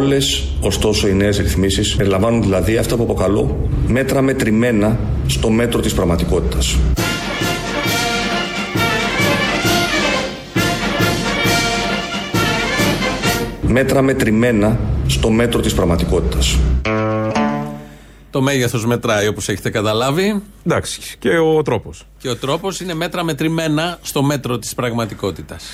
Όλες, ωστόσο, οι νέες ρυθμίσεις περιλαμβάνουν δηλαδή αυτά που αποκαλώ μέτρα μετρημένα στο μέτρο της πραγματικότητας. Μέτρα μετρημένα στο μέτρο της πραγματικότητας. Το μέγεθος μετράει όπως έχετε καταλάβει. Εντάξει. Και ο τρόπος. Και ο τρόπος είναι μέτρα μετρημένα στο μέτρο της πραγματικότητας.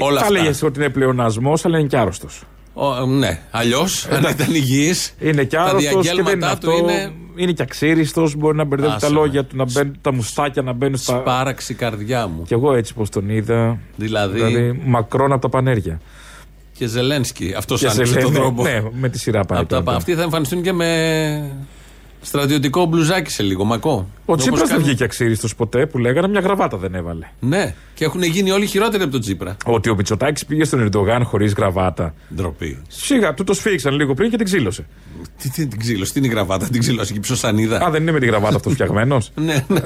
Όλα Θα αυτά. έλεγε ότι είναι πλεονασμός, αλλά είναι και άρρωστος. Ο, ναι, αλλιώς, αν ήταν υγιής. Είναι και τα άρρωστος και δεν είναι διαγγέλματά αυτό. του είναι Είναι και αξίριστος, μπορεί να μπερδεύει Άσε τα με. λόγια του, να μπαίνουν, τα μουστάκια να μπαίνουν στα. σπάραξη η καρδιά μου. Κι εγώ έτσι πως τον είδα. Δηλαδή, μακρόν από τα πανέρια. και Ζελένσκι. Αυτός Και άνοιξε σε τον λένε- δρόμο. Ναι, με τη σειρά πάει. Απ' τα- τώρα. αυτοί θα εμφανιστούν και με στρατιωτικό μπλουζάκι σε λίγο, μακό. Ο Όπως Τσίπρας δεν κάνουν- βγήκε αξίριστος ποτέ που λέγανε μια γραβάτα δεν έβαλε. Ναι, και έχουν γίνει όλοι χειρότεροι από τον Τσίπρα. Ότι ο Μητσοτάκης πήγε στον Ερντογάν χωρίς γραβάτα. Ντροπή. Σιγά, του το σφίξαν λίγο πριν και την ξύλωσε. Τι, τι την ξύλωσε, τι είναι η γραβάτα, την ξύλωσε και η ψωσανίδα. Α, δεν είναι με τη γραβάτα αυτός φτιαγμένος; ναι, ναι.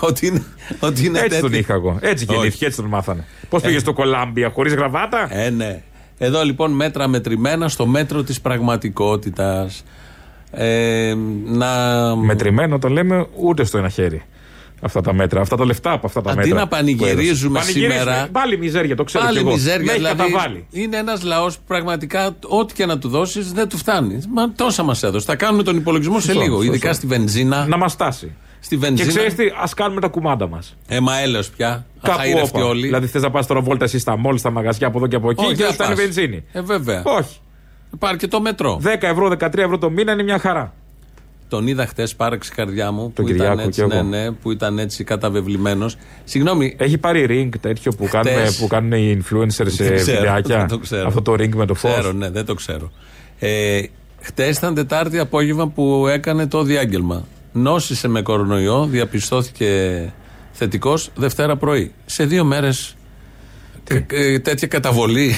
ότι είναι, ότι είναι Έτσι τέτοιο. τον είχα εγώ. Έτσι Όχι. γεννήθηκε, έτσι τον μάθανε. Πώς πήγε στο Κολάμπια χωρίς γραβάτα; Ε, ναι. Εδώ λοιπόν μέτρα μετρημένα στο μέτρο της πραγματικότητας. Ε, να... Μετρημένο το λέμε ούτε στο ένα χέρι. Αυτά τα μέτρα, αυτά τα λεφτά από αυτά τα Αντί μέτρα. να που πανηγυρίζουμε έδωσε. Πανηγυρίζουμε. σήμερα- Πάλι μιζέρια, το ξέρω Πάλι κι εγώ. μιζέρια, Με έχει δηλαδή καταβάλει. είναι ένας λαός που πραγματικά ό,τι και να του δώσεις δεν του φτάνει. Μα τόσα μας έδωσε. Θα κάνουμε τον υπολογισμό σε Σωστό, λίγο. σωστό. Ειδικά στη βενζίνα. Να μας στάσει. Στη Και βενζίνα. ξέρεις τι, ας κάνουμε τα κουμάντα μας. Έμα έλεος πια. Κάπου Αχαήρευτοι όπα. όλοι. Δηλαδή θες να πας τώρα βόλτα εσύ στα μόλ, στα μαγαζιά από εδώ και από εκεί Όχι, και δεν δεν φτάνει πας. βενζίνη. Ε, βέβαια. Όχι. Υπάρχει και το μετρό. 10 ευρώ, 13 ευρώ το μήνα είναι μια χαρά. Τον είδα χτε, πάρεξε η καρδιά μου. Τον που, ήταν Κυριάκο έτσι, κι ναι, εγώ. ναι, που ήταν έτσι καταβεβλημένος. Συγγνώμη, Έχει πάρει ring τέτοιο που, κάνουμε, που κάνουν οι influencers σε Δεν ξέρω, βιντεάκια. δεν το ξέρω. Αυτό το ring με το φως. Ξέρω, ναι, δεν το ξέρω. Ε, Χτε ήταν Τετάρτη απόγευμα που έκανε το διάγγελμα. Νόσησε με κορονοϊό, διαπιστώθηκε θετικός Δευτέρα πρωί. Σε δύο μέρες τέτοια καταβολή.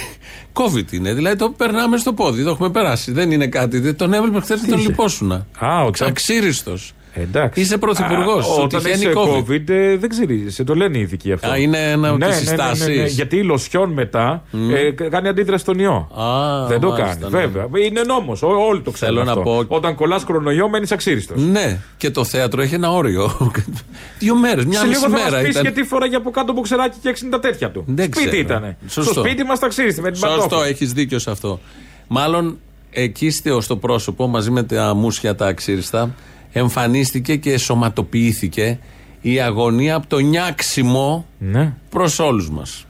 COVID είναι. Δηλαδή το περνάμε στο πόδι, το έχουμε περάσει. Δεν είναι κάτι. Δεν- Τον έβλεπε χθες και τον είχε; λυπόσουνα. Α, ο Τσακ- Αξίριστος. Εντάξει. Είσαι πρωθυπουργός, Α, σου Όταν τυχαίνει είσαι COVID. COVID, ε, δεν ξέρεις. Σε το λένε οι ειδικοί αυτό. Α, είναι ένα από ναι, τις ναι, ναι, ναι, ναι, συστάσεις. Γιατί η λοσιόν μετά ε, κα- κάνει αντίδραση στον ιό. Α, δεν το μάλιστα, κάνει. ναι. Βέβαια. Είναι νόμος. Όλοι το ξέρουν. Θέλω να αυτό. πω- Όταν κολλάς κορονοϊό, μένεις αξίριστος. Ναι, και το θέατρο έχει ένα όριο. Δύο μέρες, μια Σε μισή λίγο θα μέρα μα πεις ήταν. γιατί φοράγε από κάτω μποξεράκι και 60 τέτοια του. Δεν σπίτι ξέρω. ήταν. Σωστό. Στο σπίτι μα ταξίριστη με την Σωστό, παντόφλα. έχεις δίκιο σε αυτό. Μάλλον εκεί στο στο πρόσωπο μαζί με τα μουσια τα αξίριστα εμφανίστηκε και σωματοποιήθηκε η αγωνία από το νιάξιμο Ναι. προς όλους μας.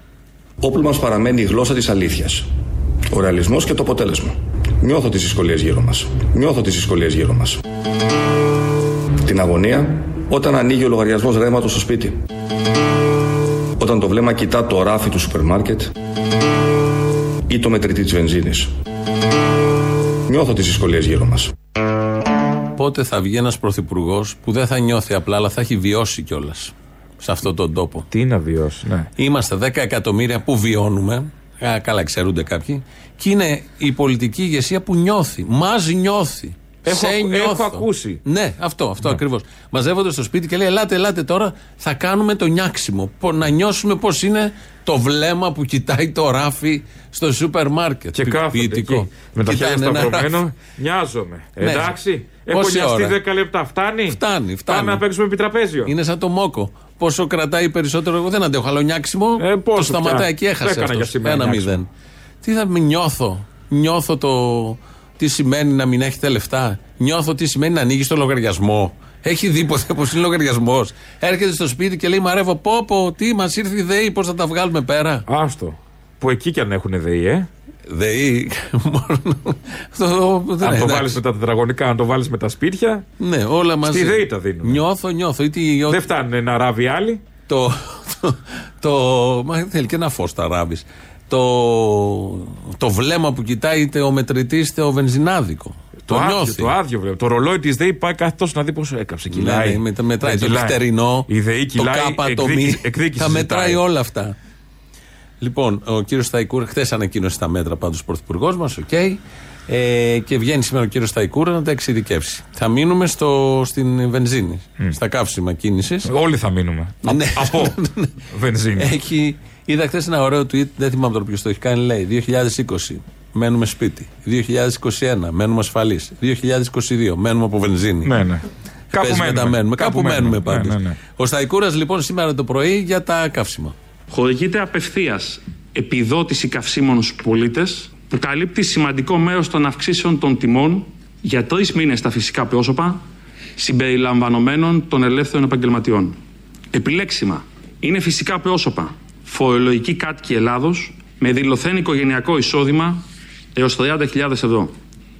Όπλος μας παραμένει η γλώσσα της αλήθειας. Ο ρεαλισμός και το αποτέλεσμα. Νιώθω τις δυσκολίες γύρω μας. Νιώθω τις δυσκολίες γύρω μας. Την αγωνία όταν ανοίγει ο λογαριασμός ρεύματος στο σπίτι. Όταν το βλέμμα κοιτά το ράφι του σούπερ μάρκετ ή το μετρητή της βενζίνης. Νιώθω τις δυσκολίες γύρω μας. Πότε θα βγει ένας πρωθυπουργός που δεν θα νιώθει απλά, αλλά θα έχει βιώσει κιόλας σε αυτόν τον τόπο. Τι να βιώσει, ναι. Είμαστε 10 εκατομμύρια που βιώνουμε. Α, καλά, εξαιρούνται κάποιοι. Και είναι η πολιτική ηγεσία που νιώθει. Μας νιώθει. Έχω Σε ακου- νιώθω. έχω ακούσει. Ναι, αυτό, αυτό ακριβώς. Μαζεύονται στο σπίτι και λέει: Ελάτε, ελάτε τώρα, θα κάνουμε το νιάξιμο. Πο- Να νιώσουμε πώς είναι το βλέμμα που κοιτάει το ράφι στο σούπερ μάρκετ. Και Ποι- κάθονται ποιητικό. εκεί, με τα χέρια Κοιτάνε ένα σταυρωμένο, ράφι. νοιάζομαι. Ναι. Εντάξει, έχω Πόση νοιαστεί ώρα; 10 λεπτά. Φτάνει; Φτάνει, φτάνει. Πάμε να παίξουμε επιτραπέζιο. Είναι σαν το μόκο. Πόσο κρατάει περισσότερο, εγώ δεν αντέχω. Αλλά ο νιάξιμο Ε, πόσο το σταματάει πια; εκεί, έχασε. Έκανα αυτός. για σήμερα Ένα νιάξιμο. μηδέν. Τι θα με νιώθω; Νιώθω το. Τι σημαίνει να μην έχετε λεφτά; Νιώθω τι σημαίνει να ανοίγεις το λογαριασμό; Έχει δει ποτέ πώ είναι λογαριασμός; Έρχεται στο σπίτι και λέει Μαρέβο, πω, πω, τι μας ήρθε η ΔΕΗ, πώς θα τα βγάλουμε πέρα; Άστο. Που εκεί κι αν έχουν ΔΕΗ, ε. ΔΕΗ. Αυτό δεν αν το εντάξει. βάλεις με τα τετραγωνικά, αν το βάλεις με τα σπίτια. Ναι, όλα μαζί. Στη ΔΕΗ τα δίνουν. Νιώθω, νιώθω. Ή τι- Δεν φτάνουν να ράβει άλλοι. το, το, το, μα θέλει και ένα φως τα ράβεις. Το, το βλέμμα που κοιτάει είτε ο μετρητής είτε ο βενζινάδικο. Το, Το, άδειο, νιώθει. το άδειο βέβαια. Το ρολόι της ΔΕΗ πάει κάθε τόσο να δει πόσο έκαψε. Ναι, Κυλάει. ναι, μετα- μετράει Δεν το κυλάει. νυχτερινό, Η ΔΕΗ το κυλάει. κάπα, το μη. εκδίκηση- εκδίκηση Θα μετράει ζητάει. όλα αυτά. Λοιπόν, ο κύριος Σταϊκούρας, χθες ανακοίνωσε τα μέτρα πάντως ο πρωθυπουργός μας, οκ. Ε, και βγαίνει σήμερα ο κύριος Σταϊκούρας να τα εξειδικεύσει. Θα μείνουμε στο, στην βενζίνη, στα καύσιμα κίνησης. Όλοι θα μείνουμε. Ναι. Από βενζίνη. Έχει, είδα χθες ένα ωραίο tweet, δεν θυμάμαι τώρα ποιος το έχει κάνει. Λέει 2020. μένουμε σπίτι. 2021 μένουμε ασφαλείς. 2022 μένουμε από βενζίνη. Ναι, ναι. Κάπου Παίζει με τα μένουμε. μένουμε. Κάπου, Κάπου μένουμε μένουμε. πάντως. Ναι, ναι, ναι. Ο Σταϊκούρας λοιπόν σήμερα το πρωί για τα καύσιμα. Χορηγείται απευθείας επιδότηση καυσίμων στους πολίτες που καλύπτει σημαντικό μέρος των αυξήσεων των τιμών για τρεις μήνες στα φυσικά πρόσωπα συμπεριλαμβανομένων των ελεύθερων επαγγελματιών. Επιλέξιμα είναι φυσικά πρόσωπα, φορολογικοί κάτοικοι Ελλάδος με δηλωθέν οικογενειακό εισόδημα έως 30.000 ευρώ.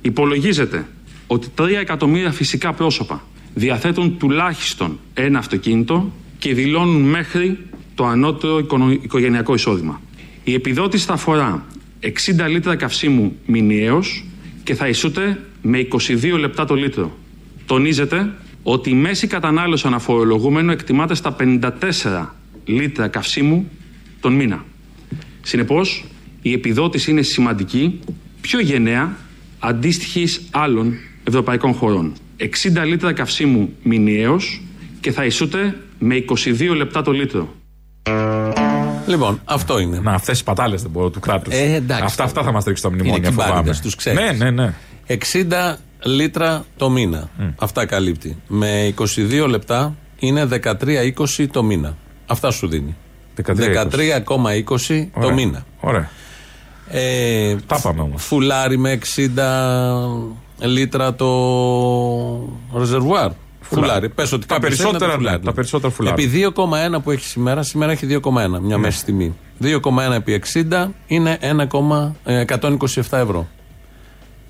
Υπολογίζεται ότι 3 εκατομμύρια φυσικά πρόσωπα διαθέτουν τουλάχιστον ένα αυτοκίνητο και δηλώνουν μέχρι το ανώτερο οικονο- οικογενειακό εισόδημα. Η επιδότηση θα αφορά 60 λίτρα καυσίμου μηνιαίως και θα ισούται με 22 λεπτά το λίτρο. Τονίζεται ότι η μέση κατανάλωση αναφορολογούμενο εκτιμάται στα 54 λίτρα καυσίμου τον μήνα. Συνεπώς, η επιδότηση είναι σημαντική, πιο γενναία, αντίστοιχης άλλων ευρωπαϊκών χωρών. 60 λίτρα καυσίμου μηνιαίως και θα ισούται με 22 λεπτά το λίτρο. Λοιπόν, αυτό είναι. Να, αυτές οι πατάλες δεν μπορώ του κράτους. Ε, εντάξει. αυτά, αυτά θα μας ρίξουν τα Είναι μνημόνια, φοβάμαι. κυμπάριδες, τους ξέρεις. Ναι, ναι, ναι. 60 λίτρα το μήνα. Αυτά καλύπτει. Με 22 λεπτά είναι 13,20 το μήνα. Αυτά σου δίνει. 13,20 το Ωραία. μήνα. Ωραία. Ε, Τα πάμε όμως. φουλάρι με 60 λίτρα το ρεζερβουάρ. Φουλάρι. Πες ότι Τα κάποιος θέλει να το περισσότερα, ναι, φουλάρι. τα περισσότερα φουλάρι. Επί 2,1 που έχει σήμερα, σήμερα έχει 2,1 μια Ναι. μέση τιμή. 2,1 επί 60 είναι 1,1, ε, 127 ευρώ.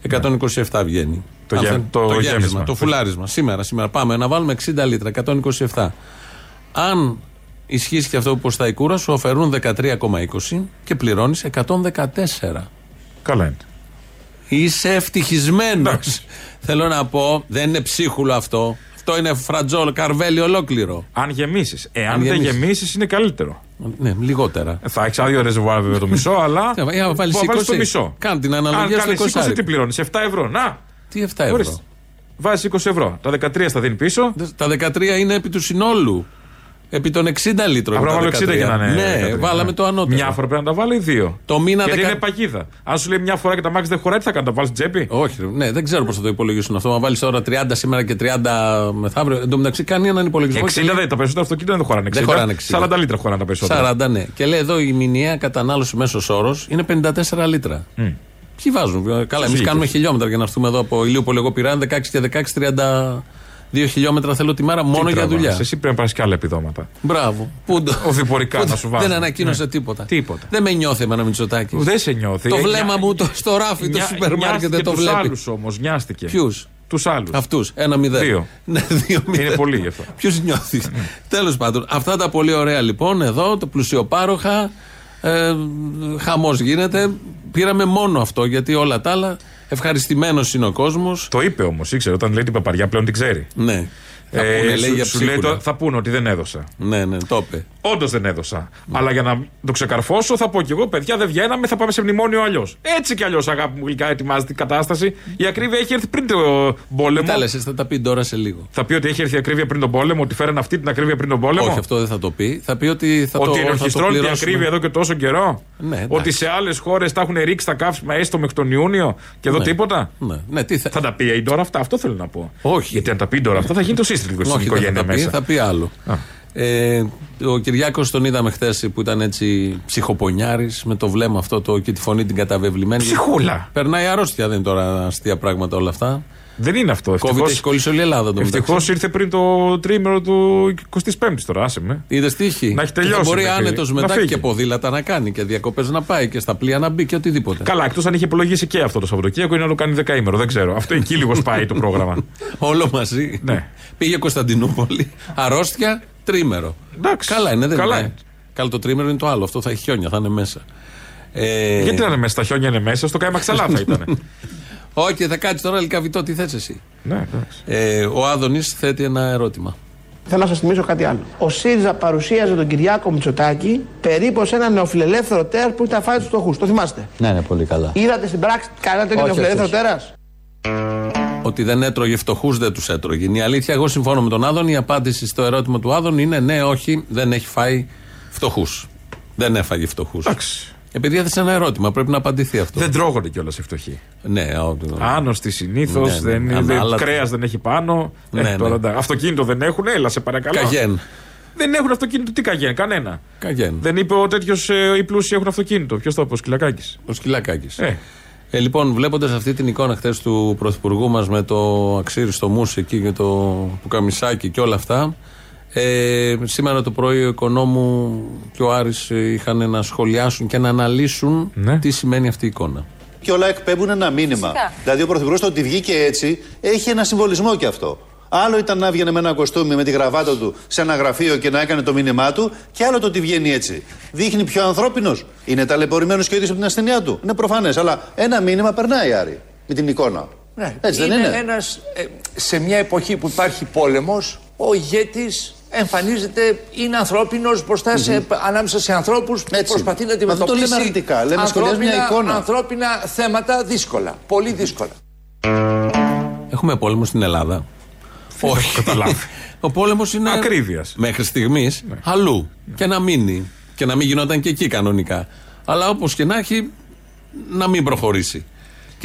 127 βγαίνει. Το Αν γε- θέλει- το γέμισμα, γέμισμα. το φουλάρισμα. Σήμερα, σήμερα. Πάμε να βάλουμε 60 λίτρα, 127. Αν ισχύσει και αυτό που ποστάει η κούρα, σου αφαιρούν 13,20 και πληρώνεις 114. Καλά είναι. Είσαι ευτυχισμένος. Θέλω να πω, δεν είναι ψίχουλο αυτό. Αυτό είναι φρατζόλ, καρβέλι ολόκληρο. Αν γεμίσεις. Εάν Αν δεν γεμίσεις. γεμίσεις, είναι καλύτερο. Ναι, λιγότερα. Θα έχεις άδειο ρεζερβουάρ βέβαια το μισό, αλλά. Ε, για να βάλεις μπορεί να 20. το μισό. Κάνε την αναλογία Αν στο κάνει 20, εικοσάρικο. τι πληρώνεις, 7 ευρώ. Να! Τι 7 ευρώ. Ορίστε. Βάζεις 20 ευρώ. Τα 13 θα δίνει πίσω. Τα 13 είναι επί του συνόλου. Επί των 60 λίτρων. Απλά τα βάλω 60 για να είναι. Ναι, 13, βάλαμε ναι. το ανώτερο. Μια φορά πρέπει να τα βάλω ή δύο. Το μήνα Γιατί δεκα- είναι παγίδα. Αν σου λέει μια φορά και τα μάξι δεν χωράει, τι θα κάνει, τα βάλεις τσέπη; Όχι, ρε, ναι, δεν ξέρω πώς θα το υπολογίσουν αυτό. Αν βάλεις τώρα 30 σήμερα και 30 μεθαύριο. Εν τω μεταξύ κάνει έναν υπολογισμό. 60 και λέει- δεν, τα περισσότερα αυτοκίνητα δεν χωράνε 60. Δεν χωράνε 60. 40 λίτρα χωράνε τα περισσότερα. 40, ναι. Και λέει εδώ η μηνιαία κατανάλωση μέσος όρος είναι 54 λίτρα. Ποιοι βάζουν. Καλά, εμείς οίκους. κάνουμε χιλιόμετρα για να έρθουμε εδώ από Ηλίουπολη. Εγώ πειράνε 16 και 16, 32 χιλιόμετρα θέλω τη μέρα μόνο Τι για τραβάς, δουλειά. Εσύ πρέπει να πάρει και άλλα επιδόματα. Μπράβο. Πού το- Οδηπορικά πού να το- σου βάζουν. Δεν ανακοίνωσε Ναι. τίποτα. Τίποτα. Δεν με νιώθει εμένα Μητσοτάκη. Δεν σε νιώθει. Το Ε, βλέμμα νιά- μου το, στο ράφι του νιά- σούπερ μάρκετ νοιάστηκε δεν το τους βλέπει. άλλους όμως, νοιάστηκε. Ποιους; Τους άλλους. Αυτούς. Ένα μηδέν. Δύο. Ναι, δύο μηδέν. Είναι πολύ γι' αυτό. Ποιο νιώθεις; Τέλος πάντων, αυτά τα πολύ ωραία λοιπόν εδώ, το πλουσιοπάροχα. Ε, Χαμός γίνεται. Πήραμε μόνο αυτό γιατί όλα τα άλλα. Ευχαριστημένος είναι ο κόσμος. Το είπε όμως, ήξερε. Όταν λέει την παπαριά πλέον την ξέρει. Ναι. Θα Ε, πούνε, λέει σου, για σου λέει ψίχουλα. τώρα, θα πούνε ότι δεν έδωσα. Ναι, ναι, το είπε. Όντως δεν έδωσα. Αλλά για να το ξεκαρφώσω, θα πω κι εγώ, παιδιά, δεν βγαίναμε, θα πάμε σε μνημόνιο αλλιώς. Έτσι κι αλλιώς, αγάπη μου γλυκά, ετοιμάζεται η κατάσταση. Η ακρίβεια έχει έρθει πριν τον πόλεμο. Τα λες, θα τα πει τώρα σε λίγο. Θα πει ότι έχει έρθει η ακρίβεια πριν τον πόλεμο, ότι φέραν αυτή την ακρίβεια πριν τον πόλεμο; Όχι, αυτό δεν θα το πει. Θα πει ότι θα ότι το, θα το ενορχιστρώνει την πληρώσουμε. ακρίβεια εδώ και τόσο καιρό; Ναι, εντάξει. ότι σε άλλες χώρες τα έχουν ρίξει τα καύσιμα έστω μέχρι τον Ιούνιο και εδώ Ναι. τίποτα; Ναι, ναι, τι θα... Θα τα πει η τώρα αυτά, αυτό θέλω να πω. Όχι. Γιατί αν τα πει τώρα αυτά θα γίνει το σύστημα στην Όχι, δεν θα οικογένεια τα πει, μέσα. θα πει άλλο. Α. Ε, ο Κυριάκος τον είδαμε χθες που ήταν έτσι ψυχοπονιάρης με το βλέμμα αυτό το, και τη φωνή την καταβεβλημένη. Ψυχούλα. Περνάει αρρώστια, δεν είναι τώρα αστεία πράγματα όλα αυτά. Δεν είναι αυτό. COVID έχει κολλήσει όλη η Ελλάδα το Ευτυχώς ήρθε πριν το τρίμερο του 25η τώρα, άσε με. Είδες τι έχει; Να έχει Και τελειώσει θα μπορεί μέχρι- άνετος να μετά φύγει. και ποδήλατα να κάνει και διακοπές να πάει και στα πλοία να μπει και οτιδήποτε. Καλά, εκτός αν είχε υπολογίσει και αυτό το Σαββατοκύριακο είναι να το κάνει δεκαήμερο. Δεν ξέρω. Αυτό εκεί λίγο σπάει το πρόγραμμα. Όλο μαζί. Ναι. Πήγε Κωνσταντινούπολη. Αρρώστια, τρίμερο. Εντάξει. Καλά είναι, δεν Καλά είναι. είναι. Καλά, το τρίμερο είναι το άλλο. Αυτό θα έχει χιόνια, θα είναι μέσα. Ε, Γιατί να είναι μέσα, τα χιόνια είναι μέσα, στο κάιμα ξαλά θα ήταν. Όχι, θα κάτσεις τώρα λικαβιτό, τι θες εσύ; ναι, εντάξει. Ε, ο Άδωνης θέτει ένα ερώτημα. Θέλω να σας θυμίσω κάτι άλλο. Ο ΣΥΡΙΖΑ παρουσίαζε τον Κυριάκο Μητσοτάκη περίπου ως ένα νεοφιλελεύθερο τέρας που ήταν φάει τους φτωχού. Το θυμάστε; Ναι, ναι, πολύ καλά. Είδατε στην πράξη κανένα τέτοιο Όχι, νεοφιλελεύθερο όχι, τέρας; Ότι δεν έτρωγε φτωχούς, δεν τους έτρωγε. Είναι η αλήθεια. Εγώ συμφωνώ με τον Άδωνη. Η απάντηση στο ερώτημα του Άδωνη είναι ναι, όχι, δεν έχει φάει φτωχούς. Δεν έφαγε φτωχούς. Εντάξει. Επειδή έθεσε ένα ερώτημα, πρέπει να απαντηθεί αυτό. Δεν τρώγονται κιόλας οι φτωχοί. Ναι, ο- Άνοστοι συνήθως, Ναι, ναι. δεν είναι. Ανάλατοι. Κρέας δεν έχει πάνω. Ναι, Ε, τώρα, ναι. εντάξει. Αυτοκίνητο δεν έχουν, έλα σε παρακαλώ. Καγέν. Δεν έχουν αυτοκίνητο, τι καγέν, κανένα. Καγέν. Δεν είπε ο τέτοιος ε, οι πλούσιοι έχουν αυτοκίνητο. Ποιος το είπε, ο Σκυλακάκης. Ο Σκυλακάκης. Ε. Ε, λοιπόν, βλέποντας αυτή την εικόνα χθες του Πρωθυπουργού μας με το αξίριστο μουσι εκεί και το πουκαμισάκι και όλα αυτά. Ε, σήμερα το πρωί ο Οικονόμου και ο Άρης ε, είχαν να σχολιάσουν και να αναλύσουν Ναι. τι σημαίνει αυτή η εικόνα. Και όλα εκπέμπουν ένα μήνυμα. Δηλαδή, ο Πρωθυπουργός το ότι βγήκε έτσι έχει ένα συμβολισμό κι αυτό. Άλλο ήταν να βγαίνει με ένα κοστούμι με τη γραβάτα του σε ένα γραφείο και να έκανε το μήνυμά του, και άλλο το ότι βγαίνει έτσι. Δείχνει πιο ανθρώπινος. Είναι ταλαιπωρημένος και ο ίδιος από την ασθενειά του. Είναι προφανές. Αλλά ένα μήνυμα περνάει, Άρη, με την εικόνα. Ναι, Έτσι δεν είναι; Ένας, ε, σε μια εποχή που υπάρχει πόλεμος, ο ηγέτης εμφανίζεται, είναι ανθρώπινος μπροστά σε, ανάμεσα σε ανθρώπους που Έτσι. προσπαθεί να Μα δεν το αντιμετωπίσει λέμε αρνητικά, λέμε σχολιάζουμε μια ανθρώπινα- εικόνα. ανθρώπινα θέματα δύσκολα, πολύ δύσκολα. Έχουμε πόλεμο στην Ελλάδα. Όχι. καταλάβει. Ο πόλεμος είναι. Ακρίβειας. Μέχρι στιγμής αλλού. Και να μείνει. Και να μην γινόταν και εκεί κανονικά. Αλλά όπως και να έχει, να μην προχωρήσει.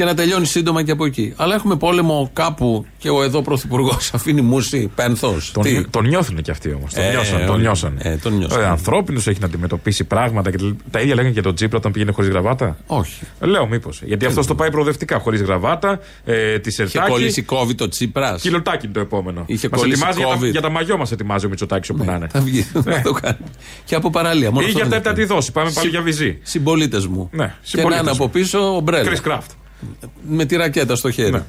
Και να τελειώνει σύντομα και από εκεί. Αλλά έχουμε πόλεμο κάπου και ο εδώ πρωθυπουργός αφήνει μουσι, πένθος. Τον, τον νιώθουν κι αυτοί όμως. Τον Ε, νιώσαν. Τον όλοι. νιώσαν. Ε, τον νιώσαν. ανθρώπινος έχει να αντιμετωπίσει πράγματα. Και τα- τα ίδια λέγανε και τον Τσίπρα όταν πήγαινε χωρίς γραβάτα; Όχι. Λέω μήπως. Γιατί αυτό το πάει προοδευτικά. Χωρίς γραβάτα, ε, της Είχε σερτάκι. κολλήσει κόβει το Τσίπρας. Κιλοτάκι είναι το επόμενο. Είχε Μας κολλήσει ετοιμάζει για τα, COVID. για τα μαγιό μας ετοιμάζει ο Μητσοτάκης όπου να είναι. Θα βγει. Θα το κάνει. Και από παραλία. Μόνο Ή αυτό για δεν τέταρτη έχει. δόση. Πάμε πάλι Συ- για βυζί. Συμπολίτες μου. Ναι, και να συμπολίτες είναι μου. από πίσω ομπρέλα. Chris Craft. Με τη ρακέτα στο χέρι. Ναι.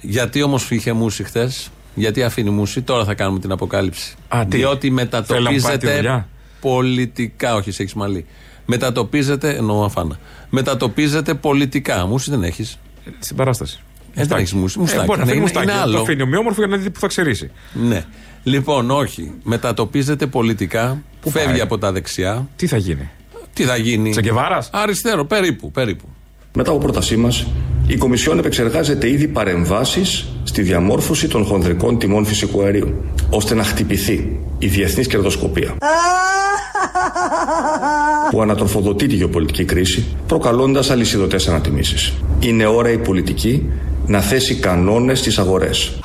Γιατί όμως είχε μουσι χθες, γιατί αφήνει μουσι, τώρα θα κάνουμε την αποκάλυψη. Α, τι; Διότι Θέλει να μου πάει τη μετατοπίζεται δουλειά; πολιτικά. Όχι, σε έχει μαλλί. Μετατοπίζεται, εννοώ αφάνα. Μετατοπίζεται πολιτικά. Μουσι δεν έχεις. Στην παράσταση. Ε, δεν έχεις μουσι. Μουστάκι. Ε, μπορεί να Ναι, φύγει είναι- μουστάκι. είναι άλλο. Το αφήνει ομοιόμορφο για να δει που θα ξερίσει. Ναι. Λοιπόν, όχι. Μετατοπίζεται πολιτικά. φεύγει πάει; από τα δεξιά. Τι θα γίνει; Τι θα γίνει; Τσεκεβάρας; Αριστερό, περίπου. περίπου. Μετά από πρότασή μας, η Κομισιόν επεξεργάζεται ήδη παρεμβάσεις στη διαμόρφωση των χονδρικών τιμών φυσικού αερίου, ώστε να χτυπηθεί η διεθνής κερδοσκοπία που ανατροφοδοτεί τη γεωπολιτική κρίση, προκαλώντας αλυσιδωτές ανατιμήσεις. Είναι ώρα η πολιτική να θέσει κανόνες στις αγορές.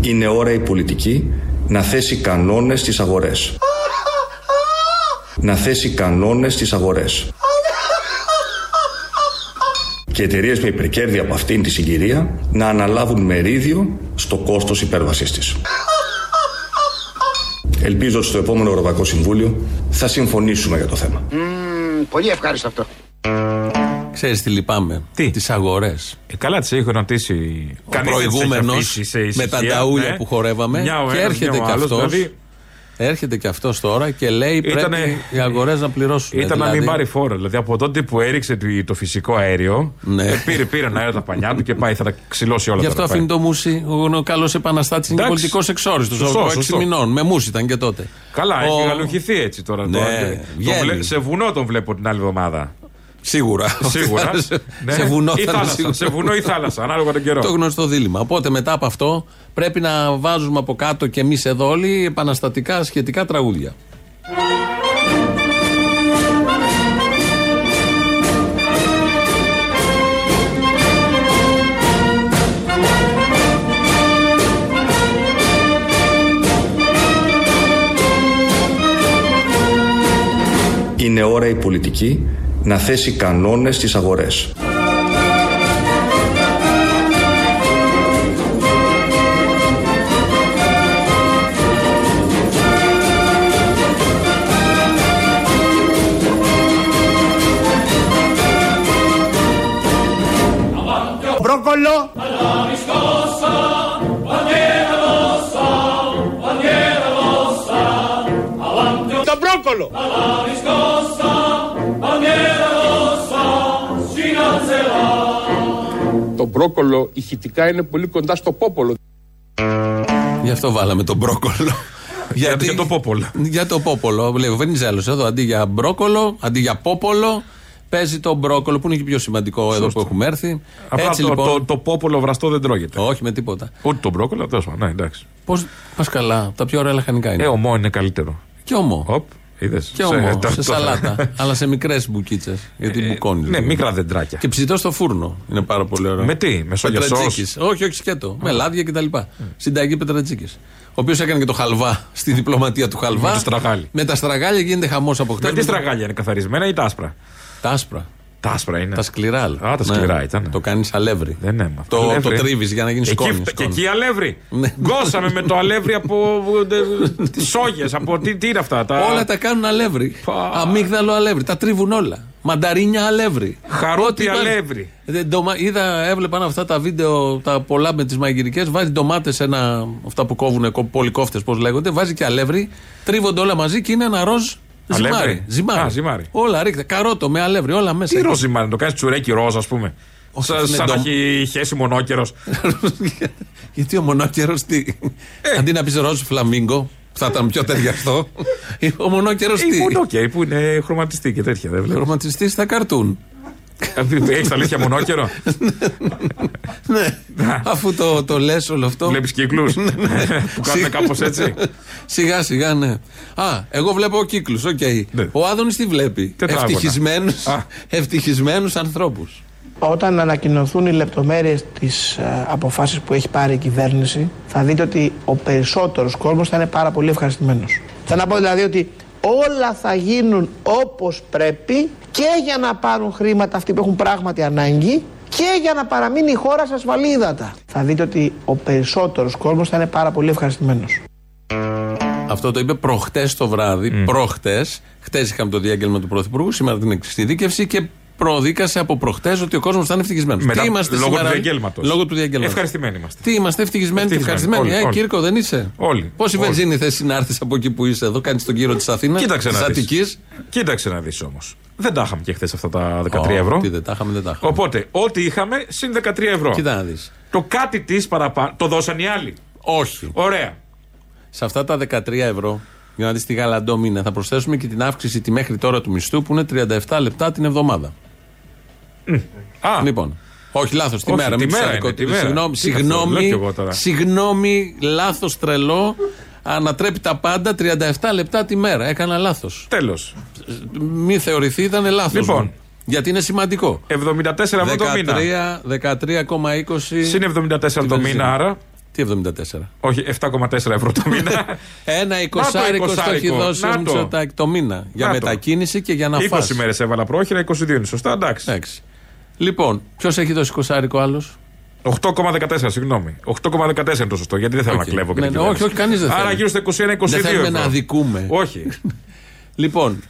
Είναι ώρα η πολιτική να θέσει κανόνες στις αγορές. Να θέσει κανόνες στις αγορές. Και εταιρείες με υπερκέρδη από αυτήν τη συγκυρία να αναλάβουν μερίδιο στο κόστος υπέρβασής της. Ελπίζω ότι στο επόμενο Ευρωπαϊκό Συμβούλιο θα συμφωνήσουμε για το θέμα. Πολύ ευχάριστο αυτό. Ξέρεις τι λυπάμαι; Τι; Τις αγορές. Ε, καλά τις έχει ρωτήσει. Ο Κανείς δεν τις έχει προηγούμενος αφήσει σε με ησυχία, τα ταούλια ναι. που χορεύαμε Μια ο και ένας, έρχεται μια ο και άλλος, αυτός. δηλαδή, Έρχεται και αυτός τώρα και λέει Ήτανε- πρέπει οι αγορές να πληρώσουν. Ήταν να Δηλαδή, μην πάρει φόρο. Δηλαδή από τότε που έριξε το- το φυσικό αέριο, Ναι. ε, πήρε, πήρε αέρα τα πανιά του και πάει, θα τα ξυλώσει όλα Γι' αυτό τώρα, αφήνει πάει. το μουσι. Ο καλός επαναστάτης είναι Εντάξει. πολιτικός εξόριστος. Σωστό, Από 6 σωστό. μηνών. Με μουσι ήταν και τότε. Καλά, Ο- έχει γαλουχηθεί έτσι τώρα. Ναι, τώρα. Τον βγαίνει. βλέ- σε βουνό τον βλέπω την άλλη εβδομάδα. Σίγουρα. Σίγουρα. σε, Ναι. σε βουνό ή θα είναι θάλασσα. σίγουρα. Σε βουνό ή θάλασσα, ανάλογα τον καιρό. Το γνωστό δίλημα. Οπότε μετά από αυτό πρέπει να βάζουμε από κάτω και εμείς εδώ όλοι επαναστατικά σχετικά τραγούδια. Είναι ώρα η πολιτική να θέσει κανόνες στις αγορές. Μπρόκολο. Το μπρόκολο. Μπρόκολο ηχητικά είναι πολύ κοντά στο πόπολο. Γι' αυτό βάλαμε τον μπρόκολο. Για- για το πόπολο. Για το πόπολο. Λέει ο Βενιζέλος εδώ αντί για μπρόκολο, αντί για πόπολο, παίζει το μπρόκολο που είναι και πιο σημαντικό εδώ που έχουμε έρθει. Απλά Έτσι το, λοιπόν. το, το πόπολο βραστό δεν τρώγεται. Όχι με τίποτα. Ούτε το μπρόκολο, τέλος πάντων. Ναι, εντάξει. Πώ πας καλά, τα πιο ωραία λαχανικά είναι. Ε, ομό είναι καλύτερο. Και ομό. Οπ, είδες; Και ομό. το- σε το- σαλάτα. αλλά σε μικρές μπουκίτσες. Γιατί μπουκώνεις. Ναι, μικρά δεντράκια. Και ψητό στο φούρνο. Είναι πάρα πολύ ωραίο. Με τι, με σόγια Πετρατζίκης. Όχι, όχι σκέτο. Με λάδια κτλ. Συνταγή Πετρατζίκη. Ο οποίος έκανε και το χαλβά στη διπλωματία του χαλβά. Με το στραγάλι. Με τα στραγάλια γίνεται χαμός από χτες. Με τι στραγάλια είναι καθαρισμένα ή τα άσπρα; Τα άσπρα. Τα άσπρα είναι. Τα σκληρά. Α, τα σκληρά ήταν. Το κάνεις αλεύρι. Δεν έμαθα. Το, Αλεύρι. το τρίβεις για να γίνεις Εκεί, σκόνης. φτα- και σκόνης. εκεί αλεύρι. Ναι. Γκώσαμε με το αλεύρι από τις σόγες. Από τι, τι είναι αυτά. Τα... Όλα τα κάνουν αλεύρι. Πα. Αμύγδαλο αλεύρι. Τα τρίβουν όλα. Μανταρίνια αλεύρι. Χαρούτι Ό,τι υπάρχει. αλεύρι. Ε, ντομα- Είδα, έβλεπαν αυτά τα βίντεο, τα πολλά με τις μαγειρικές. Βάζει ντομάτες σε ένα. Αυτά που κόβουν, πολυκόφτες, πώς λέγονται. Βάζει και αλεύρι. Τρίβονται όλα μαζί και είναι ένα ροζ Αλεύρι. ζυμάρι. ζυμάρι. Α, ζυμάρι. Όλα ρίχτε. Καρότο με αλεύρι, όλα μέσα. Τι ροζ είναι, το κάνεις τσουρέκι ροζ, ας πούμε. Όχι, Σα- είναι σαν να ντομ- έχει χέσει μονόκερος. Γιατί ο μονόκερος τι; Ε. Αντί να πεις ροζ φλαμίγκο, που θα ήταν πιο ταιριαστό. ο μονόκερος Ή τι; μονόκερο που είναι χρωματιστή και τέτοια. Δεν βλέπω. Χρωματιστή στα καρτούν. Έχεις αλήθεια μονόκερο; Ναι. Αφού το, το λες όλο αυτό. Βλέπεις κύκλους; Που κάνουν κάπως έτσι; Σιγά σιγά, ναι. Α, εγώ βλέπω κύκλους. Οκ. Ναι. Ο Άδωνης τι βλέπει; Τετράγωνα; Ευτυχισμένου Α. ευτυχισμένους ανθρώπους. Όταν ανακοινωθούν οι λεπτομέρειες της ε, αποφάσεις που έχει πάρει η κυβέρνηση, θα δείτε ότι ο περισσότερος κόσμος θα είναι πάρα πολύ ευχαριστημένος. Θέλω να πω δηλαδή ότι όλα θα γίνουν όπως πρέπει και για να πάρουν χρήματα αυτοί που έχουν πράγματι ανάγκη και για να παραμείνει η χώρα σε ασφαλή ύδατα. Θα δείτε ότι ο περισσότερος κόσμος θα είναι πάρα πολύ ευχαριστημένος. Αυτό το είπε προχτές το βράδυ. Mm. Προχτές. Χτες είχαμε το διάγγελμα του Πρωθυπουργού, σήμερα την εξειδίκευση και προδίκασε από προχτές ότι ο κόσμος θα είναι ευτυχισμένος. Μετά- Τι είμαστε λόγω σήμερα, του διαγγέλματος. Λόγω του διαγγέλματος. Ευχαριστημένοι είμαστε. Τι είμαστε ευτυχισμένοι και Ευτυχισμένοι, ευχαριστημένοι. όλοι, ε, όλοι. Κύρκο, δεν είσαι. Όλοι. Πόση Όλοι. βενζίνη θες να έρθεις από εκεί που είσαι εδώ, κάνεις τον κύριο της Αθήνας. Κοίταξε να Τη δεις. Αττική. Κοίταξε να δεις όμως. Δεν τα είχαμε και χθες αυτά τα 13 ευρώ. Τι δεν τα είχαμε, δεν τα είχαμε. Οπότε, ό,τι είχαμε, συν 13 ευρώ. Κοίτα να δεις. Το κάτι της παραπάνω. Το δώσαν οι άλλοι. Όχι. Ωραία. Σε αυτά τα 13 ευρώ, για να δεις τι γαλαντό μήνα, θα προσθέσουμε και την αύξηση τη μέχρι τώρα του μισθού που είναι 37 λεπτά την εβδομάδα. Α, Λοιπόν. Όχι, λάθος. Τη Όχι, μέρα. τη μην μέρα ψάχνω. είναι, τη μέρα. Συγγνώμη, Τι είναι αυτό, λέω συγγνώμη, κι εγώ τώρα. συγγνώμη, λάθος τρελό. Ανατρέπει τα πάντα 37 λεπτά τη μέρα. Έκανα λάθος. τέλος. Μην θεωρηθεί, ήταν λάθος. Λοιπόν. Γιατί είναι σημαντικό. 74 ευρώ το μήνα. 13 13,20. Συν 74 το βενζίνη. μήνα, άρα. Τι 74. Όχι, 7,4 ευρώ το μήνα. Ένα εικοσάρικο το έχει εικοσάρικο. δώσει Να ο το. Μητσοτάκη το μήνα. Για Να το. μετακίνηση και για να 20 φας. μέρες έβαλα πρόχειρα, 22 είναι σωστά, εντάξει. Εντάξει. Λοιπόν, ποιος έχει δώσει εικοσάρικο άλλος; 8,14, συγγνώμη. 8,14 είναι το σωστό, γιατί δεν θέλω Οκ. να κλέβω και Ναι, την ναι, κυβέρνηση. όχι, όχι, κανείς δεν Άρα θέλει. γύρω στα 21-22 Δεν θέλουμε ευρώ. να αδικούμε. Όχι. Λοιπόν,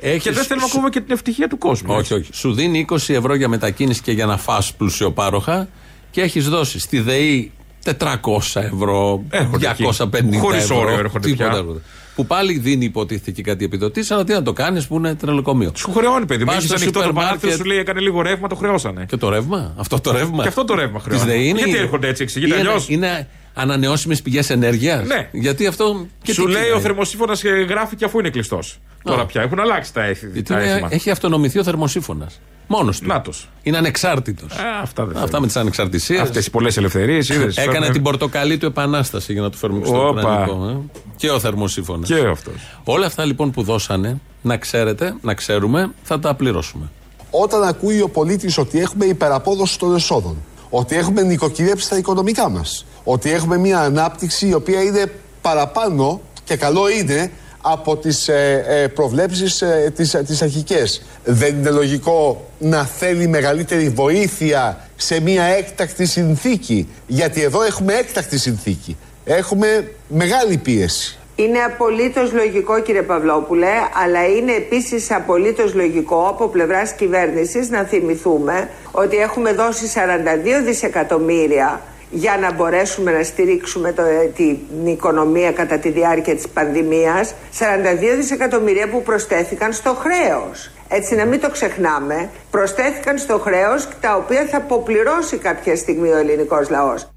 έχεις, και δεν θέλουμε να ακούμε και την ευτυχία του κόσμου. Όχι, όχι. Σου δίνει 20 ευρώ για μετακίνηση και για να φας πλουσιοπάροχα και έχεις δώσει στη ΔΕΗ 400 ευρώ, Έρχονται 250 Χωρίς ευρώ. όριο έρχονται τίποτα πια. έρχονται. Που πάλι δίνει υποτίθεται και κάτι επιδοτήσεις, αλλά τι να το κάνεις που είναι τρελοκομείο. Σου χρεώνει, παιδί μου. Πας Έχεις στο ανοιχτό το σούπερ παράθυρο, μάρκετ. σου λέει έκανε λίγο ρεύμα, το χρεώσανε. Και το ρεύμα, αυτό το ρεύμα. Και αυτό το ρεύμα Της χρεώνει. ΔΕΗ είναι Γιατί η- έρχονται έτσι, εξηγείται είναι- αλλιώς; Είναι ανανεώσιμες πηγές ενέργειας. Ναι. Γιατί αυτό. και Σου τι λέει κοινάει. ο θερμοσύφωνας γράφει και αφού είναι κλειστός. Τώρα πια έχουν αλλάξει τα έθι- Γιατί τα είναι- έθιμα. έχει αυτονομηθεί ο θερμοσύφωνας. Μόνος του. Νάτος. Είναι ανεξάρτητος. Α, αυτά δεν Αυτά με τις ανεξαρτησίες. Αυτές οι πολλές ελευθερίες. Έκανε την πορτοκαλί του επανάσταση για να του φέρουμε και στο Όπα. Ουκρανικό. Ε. Και ο θερμοσύφωνας. Και αυτός. Όλα αυτά λοιπόν που δώσανε, να ξέρετε, να ξέρουμε, θα τα πληρώσουμε. Όταν ακούει ο πολίτης ότι έχουμε υπεραπόδοση των εσόδων, ότι έχουμε νοικοκυρέψει τα οικονομικά μας, ότι έχουμε μια ανάπτυξη η οποία είναι παραπάνω και καλό είναι από τις ε, ε, προβλέψεις ε, τις, τις αρχικές. Δεν είναι λογικό να θέλει μεγαλύτερη βοήθεια σε μια έκτακτη συνθήκη. Γιατί εδώ έχουμε έκτακτη συνθήκη. Έχουμε μεγάλη πίεση. Είναι απολύτως λογικό κύριε Παυλόπουλε, αλλά είναι επίσης απολύτως λογικό από πλευράς κυβέρνησης να θυμηθούμε ότι έχουμε δώσει 42 δισεκατομμύρια για να μπορέσουμε να στηρίξουμε το, την οικονομία κατά τη διάρκεια της πανδημίας 42 δισεκατομμύρια που προσθέθηκαν στο χρέος έτσι να μην το ξεχνάμε προσθέθηκαν στο χρέος τα οποία θα αποπληρώσει κάποια στιγμή ο ελληνικός λαός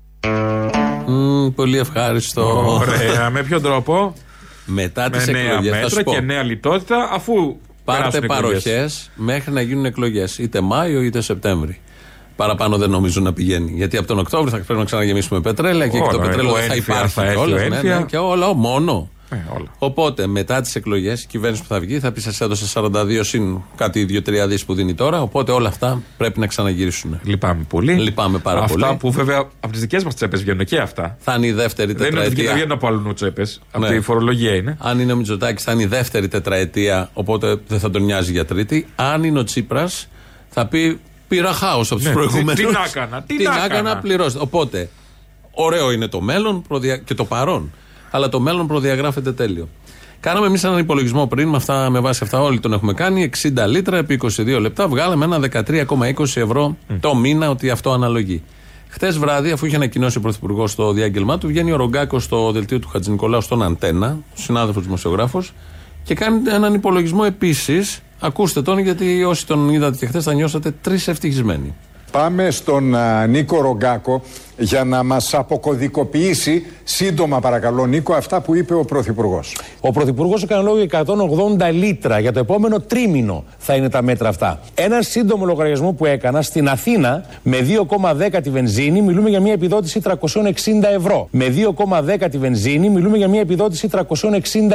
Μμμ, πολύ ευχάριστο. Ωραία. Με ποιον τρόπο; Μετά Με τις νέα εκλογές. Θα μέτρα σου πω. και νέα λιτότητα αφού. Πάρτε περάσουν εκλογές. παροχές μέχρι να γίνουν εκλογές. Είτε Μάιο είτε Σεπτέμβρη. Παραπάνω δεν νομίζω να πηγαίνει. Γιατί από τον Οκτώβριο θα πρέπει να ξαναγεμίσουμε πετρέλαια και, και το Όλα, πετρέλαιο ο δεν θα ένφια υπάρχει θα έρθει, κιόλας, ο ναι, ένφια. ναι, και όλα μόνο. Οπότε μετά τις εκλογές, η κυβέρνηση που θα βγει θα πει: Σας έδωσε 42 συν κάτι 2-3 δις που δίνει τώρα. Οπότε όλα αυτά πρέπει να ξαναγυρίσουν. Λυπάμαι πολύ. Λυπάμαι πάρα αυτά πολύ. Αυτά που βέβαια από τις δικές μας τσέπες βγαίνουν και αυτά. Θα είναι η δεύτερη Δεν είναι ότι τετραετία. δεν βγαίνουν από αλλού τσέπες. Από Ναι. τη φορολογία είναι. Αν είναι ο Μητσοτάκης, θα είναι η δεύτερη τετραετία, οπότε δεν θα τον νοιάζει για τρίτη. Αν είναι ο Τσίπρας, θα πει πήρα χάος από τους Ναι, προηγούμενου. τι- τι να έκανα, τι να έκανα. πληρώστε. Οπότε, ωραίο είναι το μέλλον προδια- και το παρόν. Αλλά το μέλλον προδιαγράφεται τέλειο. Κάναμε εμείς έναν υπολογισμό πριν, με, αυτά, με βάση αυτά όλοι τον έχουμε κάνει. 60 λίτρα επί 22 λεπτά, βγάλαμε ένα 13,20 ευρώ το μήνα, ότι αυτό αναλογεί. Χτε βράδυ, αφού είχε ανακοινώσει ο Πρωθυπουργός το διάγγελμά του, βγαίνει ο Ρογκάκος στο δελτίο του Χατζη Νικολάου στον Αντένα, συνάδελφος δημοσιογράφος, και κάνει έναν υπολογισμό επίσης. Ακούστε τον, γιατί όσοι τον είδατε και χθες θα νιώσατε τρεις ευτυχισμένοι. Πάμε στον α, Νίκο Ρογκάκο για να μας αποκωδικοποιήσει σύντομα παρακαλώ Νίκο αυτά που είπε ο Πρωθυπουργός. Ο Πρωθυπουργός έκανε λόγο για 180 λίτρα για το επόμενο τρίμηνο θα είναι τα μέτρα αυτά. Ένα σύντομο λογαριασμό που έκανα στην Αθήνα με 2,10 τη βενζίνη μιλούμε για μια επιδότηση 360 ευρώ. Με 2,10 τη βενζίνη μιλούμε για μια επιδότηση 360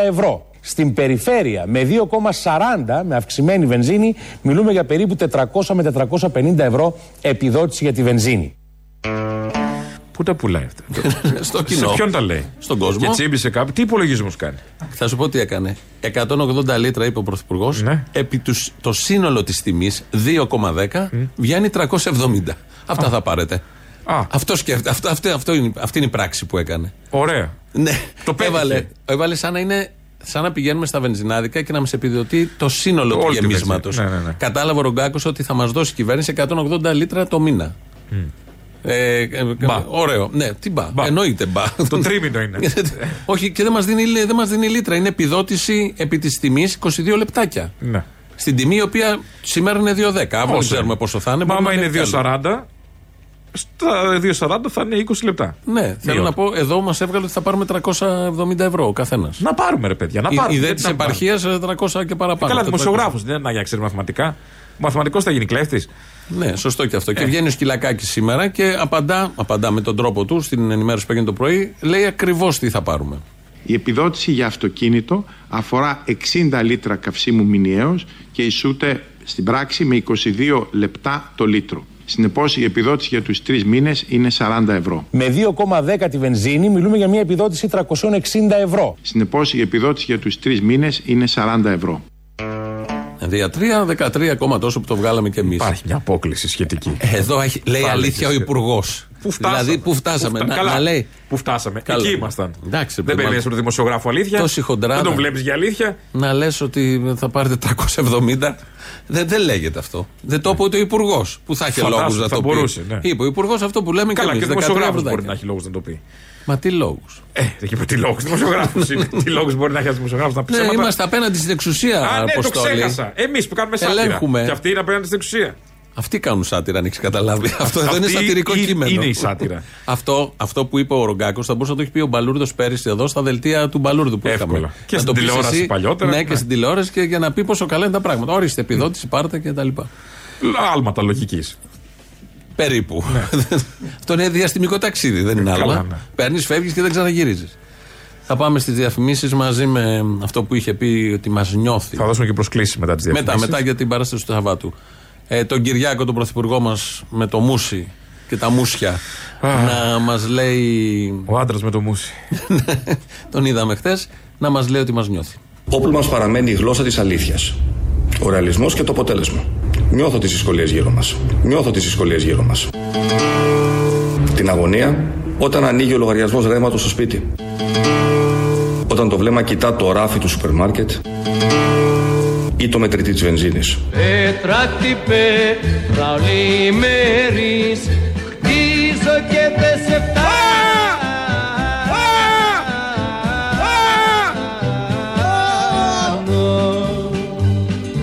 ευρώ. Στην περιφέρεια με 2,40 με αυξημένη βενζίνη μιλούμε για περίπου 400 με 450 ευρώ επιδότηση για τη βενζίνη. Πού τα πουλάει αυτά; Στο κοινό. Σε ποιον τα λέει; Στον κόσμο. Και τσίμπησε κάπου. Τι υπολογισμού κάνει; Θα σου πω τι έκανε. 180 λίτρα, είπε ο Πρωθυπουργός. Ναι. Επί τους, το σύνολο της τιμής, 2,10, βγαίνει 370. Αυτά θα πάρετε. Αυτό σκέφτε, αυτό, αυτό, αυτό είναι, αυτή είναι η πράξη που έκανε. Ωραία. Ναι, Το πέτυχε. έβαλε, έβαλε σαν να είναι. Σαν να πηγαίνουμε στα βενζινάδικα και να μας επιδοτεί το σύνολο του Όλη τη γεμίσματος. βενζίνη. Ναι, ναι, ναι. Κατάλαβε ο Ρογκάκος ότι θα μας δώσει η κυβέρνηση 180 λίτρα το μήνα. Ε, ε, Μπα. Ωραίο. Ναι, τι μπα. Εννοείται μπα. Το τρίμηνο είναι. Όχι, και δεν μας δίνει, δεν μας δίνει λίτρα. Είναι επιδότηση επί της τιμής 22 λεπτάκια. Ναι. Στην τιμή η οποία σήμερα είναι 2,10. Αύριο δεν Όσο ξέρουμε είναι. πόσο θα είναι. Μα μπορεί άμα να είναι κι άλλο. 2,40, στα 2,40 θα είναι 20 λεπτά. Ναι, θέλω να πω, εδώ μας έβγαλε ότι θα πάρουμε 370 ευρώ ο καθένας. Να πάρουμε ρε παιδιά, να Η, πάρουμε. η δε Γιατί της να πάρουμε. επαρχίας 300 και παραπάνω. Καλά, Αυτό δημοσιογράφος δεν είναι να ξέρει μαθηματικά. Ο μαθηματικός θα γίνει κλέφτης. Ναι, σωστό και αυτό. Ε. Και βγαίνει ο Σκυλακάκης σήμερα και απαντά, απαντά με τον τρόπο του στην ενημέρωση που έγινε το πρωί, λέει ακριβώς τι θα πάρουμε. Η επιδότηση για αυτοκίνητο αφορά 60 λίτρα καυσίμου μηνιαίως και ισούται στην πράξη με 22 λεπτά το λίτρο. Συνεπώς η επιδότηση για τους τρεις μήνες είναι 40 ευρώ. Με 2,10 τη βενζίνη μιλούμε για μια επιδότηση 360 ευρώ. Συνεπώς η επιδότηση για τους τρεις μήνες είναι 40 ευρώ. Διατρία, 13 ακόμα τόσο που το βγάλαμε κι εμείς. Υπάρχει μια απόκληση σχετική. Εδώ έχει, λέει Πάλι αλήθεια ο και- Υπουργός. Πού φτάσαμε; Δηλαδή, πού φτάσαμε; Πού φτα- να, Καλά. να λέει. Πού φτάσαμε; Καλά. Εκεί ήμασταν. Εντάξει, δεν παιδί, περιμένει τον δημοσιογράφο αλήθεια. Τόση χοντράδα. Δεν τον βλέπεις για αλήθεια. Να λες ότι θα πάρετε 370. Δεν, δεν λέγεται αυτό. Δεν το είπε ούτε ο Υπουργός που θα είχε Φαντάσου, λόγους να θα το μπορούσε, πει. ναι. Είπε ο Υπουργός αυτό που λέμε Καλά, και και ο εμεί. δημοσιογράφο μπορεί να έχει λόγους να το πει. Μα τι λόγους; Ε, δεν είπε τι λόγους. Δημοσιογράφος είναι. Τι λόγους μπορεί να έχει ένας δημοσιογράφος να πει. Ναι, ψέματα; είμαστε απέναντι στην εξουσία. Α, ναι, το Αποστόλη. ξέχασα. Εμείς που κάνουμε σάτυρα. Ελέγχουμε. Και αυτοί είναι απέναντι στην εξουσία. Αυτοί κάνουν σάτυρα, αν έχεις καταλάβει. Αυτό εδώ είναι Αυτή σατυρικό είναι- κείμενο. είναι η σάτυρα. αυτό, αυτό που είπε ο Ρογκάκος θα μπορούσε να το έχει πει ο Μπαλούρδος πέρυσι εδώ στα δελτία του Μπαλούρδου που Εύκολα. είχαμε. Και Να στην το πεις τηλεόραση εσύ, παλιότερα, Ναι, ναι. και στην τηλεόραση και για να πει πόσο καλά είναι τα πράγματα. Ορίστε, επιδότηση, πάρτε και τα λοιπά. Άλματα λογικής. Περίπου. Αυτό είναι διαστημικό ταξίδι, δεν είναι Ναι. Καλά, άλλο. ναι. Παίρνεις, φεύγεις και δεν ξαναγυρίζεις. Θα πάμε στις διαφημίσεις μαζί με αυτό που είχε πει ότι μας νιώθει. Θα δώσουμε και προσκλήσεις μετά τις διαφημίσει. Μετά, μετά για την παράσταση του Σαββάτου. Ε, τον Κυριάκο, τον πρωθυπουργό μας, με το μουσι και τα μουσια, να μας λέει. Ο άντρας με το μουσι. τον είδαμε χθες, να μας λέει ότι μας νιώθει. Όπλος μας παραμένει η γλώσσα της αλήθειας. Ο ρεαλισμός και το αποτέλεσμα. Νιώθω τις δυσκολίες γύρω μας. Νιώθω τις δυσκολίες γύρω μας. Την αγωνία όταν ανοίγει ο λογαριασμός ρεύματο στο σπίτι. Όταν το βλέμμα κοιτά το ράφι του σούπερ μάρκετ ή το μετρητή της βενζίνης. Πέτρα χτυπέ, ραολί μέρης, χτίζω και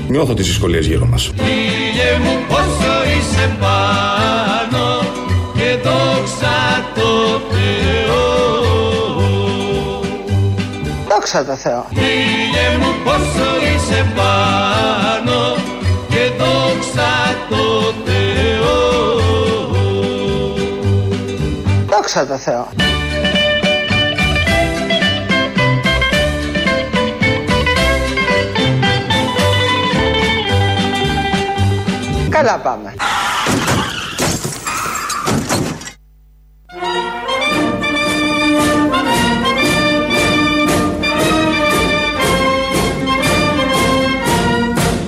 Νιώθω τις δυσκολίες γύρω μας. Φίλε μου πόσο είσαι πάνω και δόξα το Θεό. Δόξα τω Θεώ. Φίλε μου πόσο είσαι πάνω και δόξα το Θεό. Δόξα τω Θεώ. Καλά πάμε.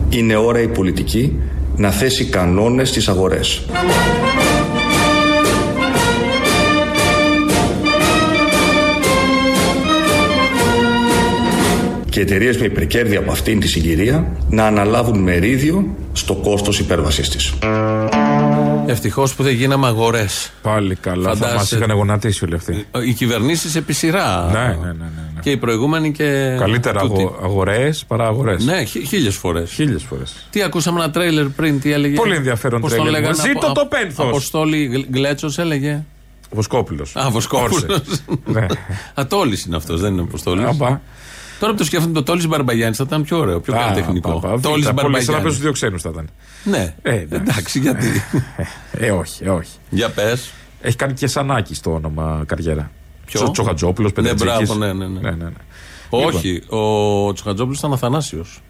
Είναι ώρα η πολιτική να θέσει κανόνες στις αγορές. Και εταιρείες με υπερκέρδη από αυτήν τη συγκυρία να αναλάβουν μερίδιο στο κόστος υπέρβασής της. Ευτυχώς που δεν γίναμε αγορές. Πάλι καλά. Θα μας είχαν γονατίσει όλοι αυτοί. Οι κυβερνήσεις επί σειρά. Ναι, ναι, ναι, ναι. Και οι προηγούμενοι και. Καλύτερα τούτοι. αγο, αγορές παρά αγορές. Ναι, χίλιες φορές. Χίλιες φορές. Τι ακούσαμε ένα τρέιλερ πριν, τι έλεγε; Πολύ ενδιαφέρον Πώς τον τρέιλερ. λέγανε, Ζήτω απο- το πένθος. Αποστόλη Γκλέτσος έλεγε; Βοσκόπουλος. Α, Βοσκόπουλος. Ναι. Ατόλης είναι αυτός, δεν είναι Αποστόλης. Αμπά. Τώρα που το σκέφτομαι, το Τόλη Μπαρμπαγιάννης θα ήταν πιο ωραίο, πιο Α, καλλιτεχνικό. πα, πα, Τόλης Β, Πολύ σαν να Μπαρμπαγιάννης. παίζουν δύο ξένους θα ήταν. Ναι, Ε, εντάξει. εντάξει, γιατί. Ε, όχι, ε, όχι. Για πες. Έχει κάνει και σανάκι στο όνομα καριέρα. Ποιο; Τσοχατζόπουλος, Ναι, Πεντετζίκης. μπράβο, ναι, ναι, ναι. ναι, ναι, ναι. Όχι, ο Τσοχατζόπουλος ήταν Αθανάσιος.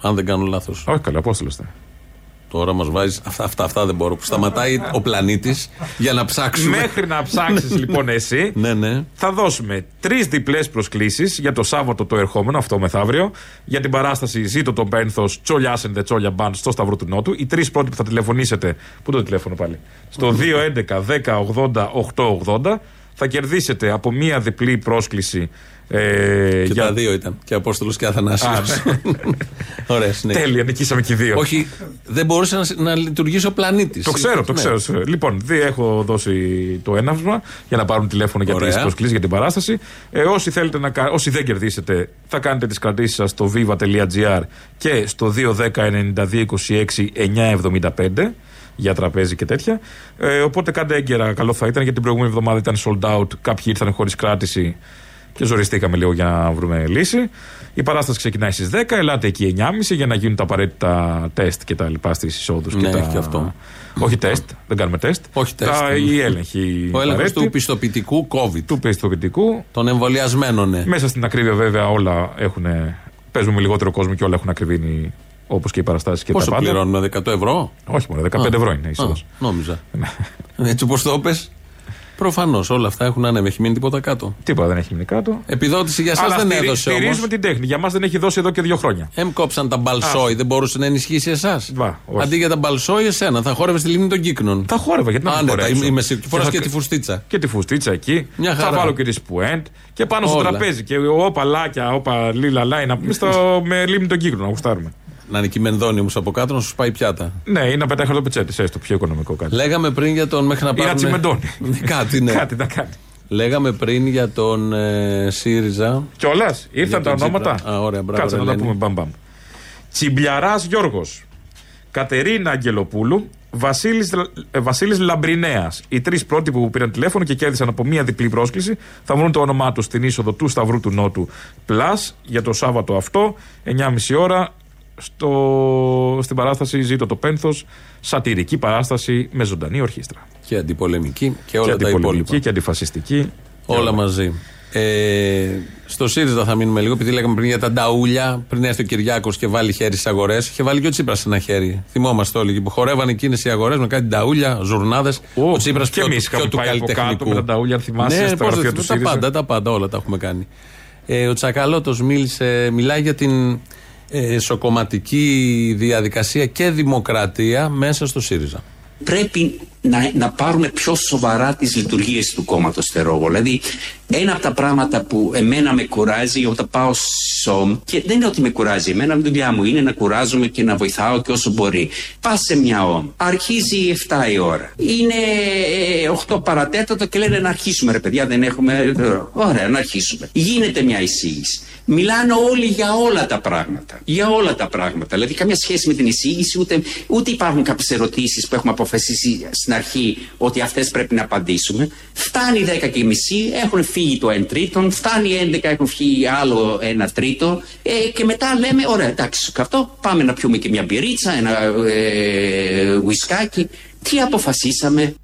Αν δεν κάνω λάθος. Όχι, καλά, Απόστολος ήταν. Τώρα μας βάζεις. Αυτά, αυτά, αυτά δεν μπορώ. Που σταματάει ο πλανήτης για να ψάξουμε. Μέχρι να ψάξεις λοιπόν εσύ, Ναι, ναι. θα δώσουμε τρεις διπλές προσκλήσεις για το Σάββατο το ερχόμενο, αυτό μεθαύριο, για την παράσταση Ζήτω τον Πένθος Τσόλια and the Τσόλια Band στο Σταυρό του Νότου. Οι τρεις πρώτοι που θα τηλεφωνήσετε. Πού είναι το τηλέφωνο πάλι; Στο 211 10 80 880 θα κερδίσετε από μία διπλή πρόσκληση. Ε, Και για... τα δύο ήταν. Και Απόστολος και Αθανάσιος. Α, Ωραία, συνέχεια. Τέλεια, νικήσαμε και οι δύο. Όχι, δεν μπορούσε να, να λειτουργήσει ο πλανήτης. Το ξέρω, το ξέρω. Λοιπόν, δύο έχω δώσει το έναυσμα για να πάρουν τηλέφωνο για Ωραία. τι προσκλήσεις για την παράσταση. Ε, όσοι, θέλετε να, κα- όσοι δεν κερδίσετε, θα κάνετε τις κρατήσεις σας στο viva.gr και στο 210-9226-975 για τραπέζι και τέτοια. Ε, οπότε κάντε έγκαιρα, καλό θα ήταν γιατί την προηγούμενη εβδομάδα ήταν sold out. Κάποιοι ήρθαν χωρίς κράτηση και ζοριστήκαμε λίγο για να βρούμε λύση. Η παράσταση ξεκινάει στις 10. Ελάτε εκεί 9.30 για να γίνουν τα απαραίτητα τεστ και τα λοιπά στις εισόδους. Ναι, και τα... έχει και αυτό. Όχι τεστ, δεν κάνουμε τεστ. Όχι τεστ. Τα, η έλεγχη. Ο έλεγχος απαραίτητη του πιστοποιητικού COVID. του πιστοποιητικού. Των εμβολιασμένων, ναι. Μέσα στην ακρίβεια, βέβαια, όλα έχουν. Παίζουμε με λιγότερο κόσμο και όλα έχουν ακριβήνει όπως και οι παραστάσεις και Πόσο τα πάντα. πληρώνουμε, 100 ευρώ; Όχι μόνο, 15 ευρώ είναι η είσοδος. Α, Νόμιζα. Έτσι όπως το πες Προφανώς όλα αυτά έχουν ανέβει. Έχει μείνει τίποτα κάτω; Τίποτα δεν έχει μείνει κάτω. Επιδότηση για εσάς Αλλά δεν στηρι- έδωσε όμως. Στηρίζουμε την τέχνη. Για μας δεν έχει δώσει εδώ και δύο χρόνια. Εμ κόψαν τα μπαλσόι, δεν μπορούσε να ενισχύσει εσάς; όχι. Αντί για τα μπαλσόι, εσένα. Θα χόρευε στη λίμνη των κύκνων. Θα χόρευα, γιατί να μην Άνετα, χορέψω. είμαι, είμαι σίγουρος. Φοράς θα- και τη φουστίτσα. Και τη φουστίτσα εκεί. Μια Θα χαρά. βάλω και τη σπουέντ. Και πάνω στο Όλα. τραπέζι. Και όπα λάκια, όπα λίλα λάι να πούμε στο, με λίμνη των κύκνων να γουστάρουμε. Να είναι και η μενδόνη όμως από κάτω να σου πάει πιάτα. Ναι, ή να πετάει χαρτοπετσέτη, έστω πιο οικονομικό κάτι. Λέγαμε πριν για τον μέχρι να Ή να πάρουν. τσιμεντώνει. Κάτι, ναι. Κάτι να κάνει. Λέγαμε πριν για τον ε, ΣΥΡΙΖΑ. Κιόλας, Για ήρθαν τα τον Τσίπρα. ονόματα; Α, ωραία, μπράβο, Κάτσε ρε, να τα Ελένη. πούμε μπαμ μπαμ. Τσιμπλιαράς Γιώργος. Κατερίνα Αγγελοπούλου. Βασίλης, ε, Βασίλης Λαμπρινέας. Οι τρεις πρώτοι που πήραν τηλέφωνο και κέρδισαν από μία διπλή πρόσκληση θα βρουν το όνομά τους στην είσοδο του Σταυρού του Νότου Plus για το Σάββατο αυτό, 9.30 ώρα, στο, στην παράσταση Ζήτω το Πένθος, σατυρική παράσταση με ζωντανή ορχήστρα. Και αντιπολεμική και όλα και τα αντιπολεμική υπόλοιπα. και αντιφασιστική. Όλα μαζί. Ε, στο ΣΥΡΙΖΑ θα μείνουμε λίγο, επειδή λέγαμε πριν για τα νταούλια. Πριν έρθει ο Κυριάκος και βάλει χέρι στις αγορές. Είχε βάλει και ο Τσίπρας ένα χέρι. Θυμόμαστε όλοι που χορεύαν εκείνες οι αγορές με κάτι νταούλια, ζουρνάδες. Ο Τσίπρας και πιο, εμείς πιο είχαμε του πάει από κάτω καλλιτεχνικού. με τα νταούλια, αν θυμάσαι, ναι, στα πώς γραφεία δεν- του Τα ΣΥΡΙΖΑ. πάντα, τα πάντα, όλα τα έχουμε κάνει. Ε, ο Τσακαλώτος μίλησε, μιλάει για την ε, σοκομματική διαδικασία και δημοκρατία μέσα στο ΣΥΡΙΖΑ. πρέπει να, να πάρουμε πιο σοβαρά τις λειτουργίες του κόμματος Τερόγο. Δηλαδή, ένα από τα πράγματα που εμένα με κουράζει όταν πάω σομ, και δεν είναι ότι με κουράζει, εμένα η δουλειά μου είναι να κουράζομαι και να βοηθάω και όσο μπορεί. Πας σε μια ομ, αρχίζει 7 η ώρα. Είναι ε, 8 παρατέτατο και λένε να αρχίσουμε ρε παιδιά, δεν έχουμε... Ωραία, να αρχίσουμε. Γίνεται μια εισήγηση. Μιλάνε όλοι για όλα τα πράγματα. Για όλα τα πράγματα. Δηλαδή, καμία σχέση με την εισήγηση, ούτε, ούτε υπάρχουν κάποιες ερωτήσεις που έχουμε αποφασίσει στην αρχή ότι αυτές πρέπει να απαντήσουμε. Φτάνει 10 και μισή, έχουν φύγει το 1 τρίτον, φτάνει 11, έχουν φύγει άλλο 1 τρίτο, ε, και μετά λέμε: Ωραία, εντάξει, αυτό πάμε να πιούμε και μια μπυρίτσα, ένα ε, ουισκάκι. Τι αποφασίσαμε;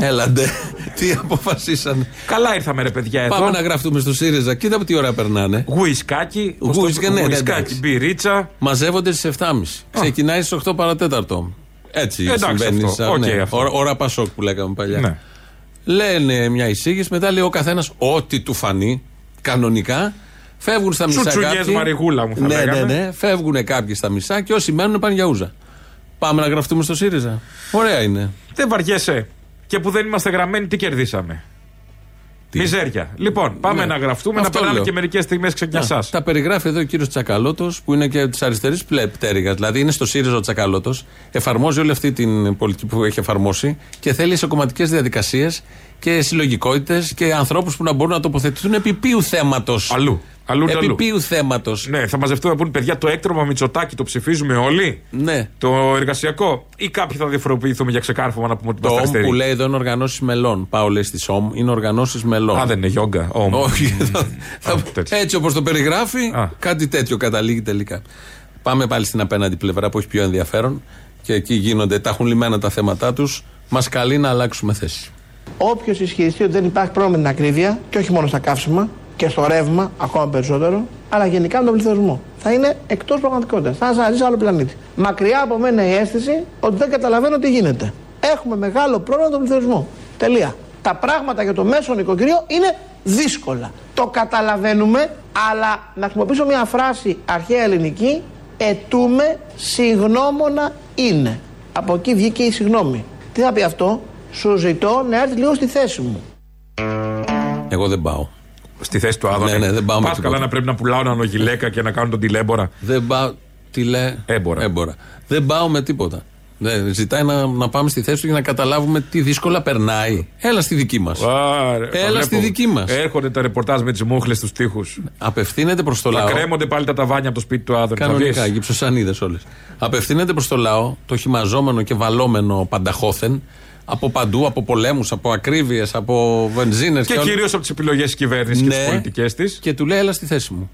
Έλαντε. Τι αποφασίσανε. Καλά ήρθαμε ρε παιδιά εδώ. Πάμε να γραφτούμε στο ΣΥΡΙΖΑ. Κοίτα που τι ώρα περνάνε. Γουισκάκι. Γουισκάκι, ναι, ναι, γουισκάκι, εντάξει. μπυρίτσα. Μαζεύονται στις 7.30. Ξεκινάει στις 8 παρά τέταρτο. Έτσι Εντάξει συμβαίνει. αυτό. σαν- Οκ, ναι, αυτό. ώρα- ώρα Πασόκ που λέγαμε παλιά. Ναι. Λένε μια εισήγηση, μετά λέει ο καθένας ό,τι του φανεί κανονικά. Φεύγουν στα μισά Τσουτσουνιές κάποιοι. Μαριγούλα μου θα ναι, λέγαμε. ναι, ναι. Φεύγουν κάποιοι στα μισά και όσοι μένουν πάνε για ούζα. Πάμε να γραφτούμε στο ΣΥΡΙΖΑ. Ωραία είναι. Δεν βαριέσαι. Και που δεν είμαστε γραμμένοι, τι κερδίσαμε. Μιζέρια. Λοιπόν, πάμε Ναι. να γραφτούμε, να Αυτό περνάμε λέω. και μερικές στιγμές ξεγνοιασιάς. Τα περιγράφει εδώ ο κύριος Τσακαλώτος, που είναι και της αριστερής πτέρυγα. Δηλαδή είναι στο ΣΥΡΙΖΑ ο Τσακαλώτος, εφαρμόζει όλη αυτή την πολιτική που έχει εφαρμόσει και θέλει σε κομματικές διαδικασίες και συλλογικότητες και ανθρώπους που να μπορούν να τοποθετηθούν επί ποιου θέματος. Αλλού. Αλλού και Επί αλλού. ποιου θέματος. Ναι, θα μαζευτούμε να πούνε παιδιά το έκτρωμα Μητσοτάκι το ψηφίζουμε όλοι. Ναι. Το εργασιακό. Ή κάποιοι θα διαφοροποιηθούμε για ξεκάρφωμα να πούμε ότι Το είμαστε ΟΜ αριστεροί. που λέει εδώ είναι οργανώσεις μελών. Πάω λέει στις ΟΜ, είναι οργανώσεις μελών. Α, δεν είναι γιόγκα. Ομ. Όχι. θα- θα- έτσι όπως το περιγράφει, κάτι τέτοιο καταλήγει τελικά. Πάμε πάλι στην απέναντι πλευρά που έχει πιο ενδιαφέρον και εκεί γίνονται, τα έχουν λυμμένα τα θέματα τους. Μας καλεί να αλλάξουμε θέση. Όποιος ισχυριστεί ότι δεν υπάρχει πρόβλημα με την ακρίβεια, και όχι μόνο στα καύσιμα και στο ρεύμα, ακόμα περισσότερο, αλλά γενικά με τον πληθωρισμό, θα είναι εκτός πραγματικότητας. Θα είναι σαν να ζει σε άλλο πλανήτη. Μακριά από μένα η αίσθηση ότι δεν καταλαβαίνω τι γίνεται. Έχουμε μεγάλο πρόβλημα με τον πληθωρισμό. Τελεία. Τα πράγματα για το μέσο νοικοκυριό είναι δύσκολα. Το καταλαβαίνουμε, αλλά να χρησιμοποιήσω μια φράση αρχαία ελληνική, ετούμε συγνώμονα είναι. Από εκεί βγήκε η συγνώμη. Τι θα πει αυτό, σου ζητώ να έρθει λίγο στη θέση μου. Εγώ δεν πάω. Στη θέση του Άδωνη. Ναι, ναι, δεν πάω με Πας τίποτα. καλά να πρέπει να πουλάω έναν γυλαίκα και να κάνω τον τηλέμπορα. Δεν πάω. Τι λέει. Έμπορα. Δεν πάω με τίποτα. Δεν, ζητάει να, να πάμε στη θέση του για να καταλάβουμε τι δύσκολα περνάει. Έλα στη δική μας. Άρε, το Έλα βλέπω. στη δική μας. Έρχονται τα ρεπορτάζ με τις μούχλες στους τοίχους. Απευθύνεται προς το Θα λαό. κρέμονται πάλι τα ταβάνια από το σπίτι του Άδωνη. Θα Κανονικά, βγεις. γυψοσανίδε όλες. Απευθύνεται προς το λαό, το χυμαζόμενο και βαλόμενο πανταχώθεν, από παντού, από πολέμους, από ακρίβειες, από βενζίνες Και κυρίως από τις επιλογές της κυβέρνησης και Ναι. τις πολιτικές της. Και του λέει, έλα στη θέση μου.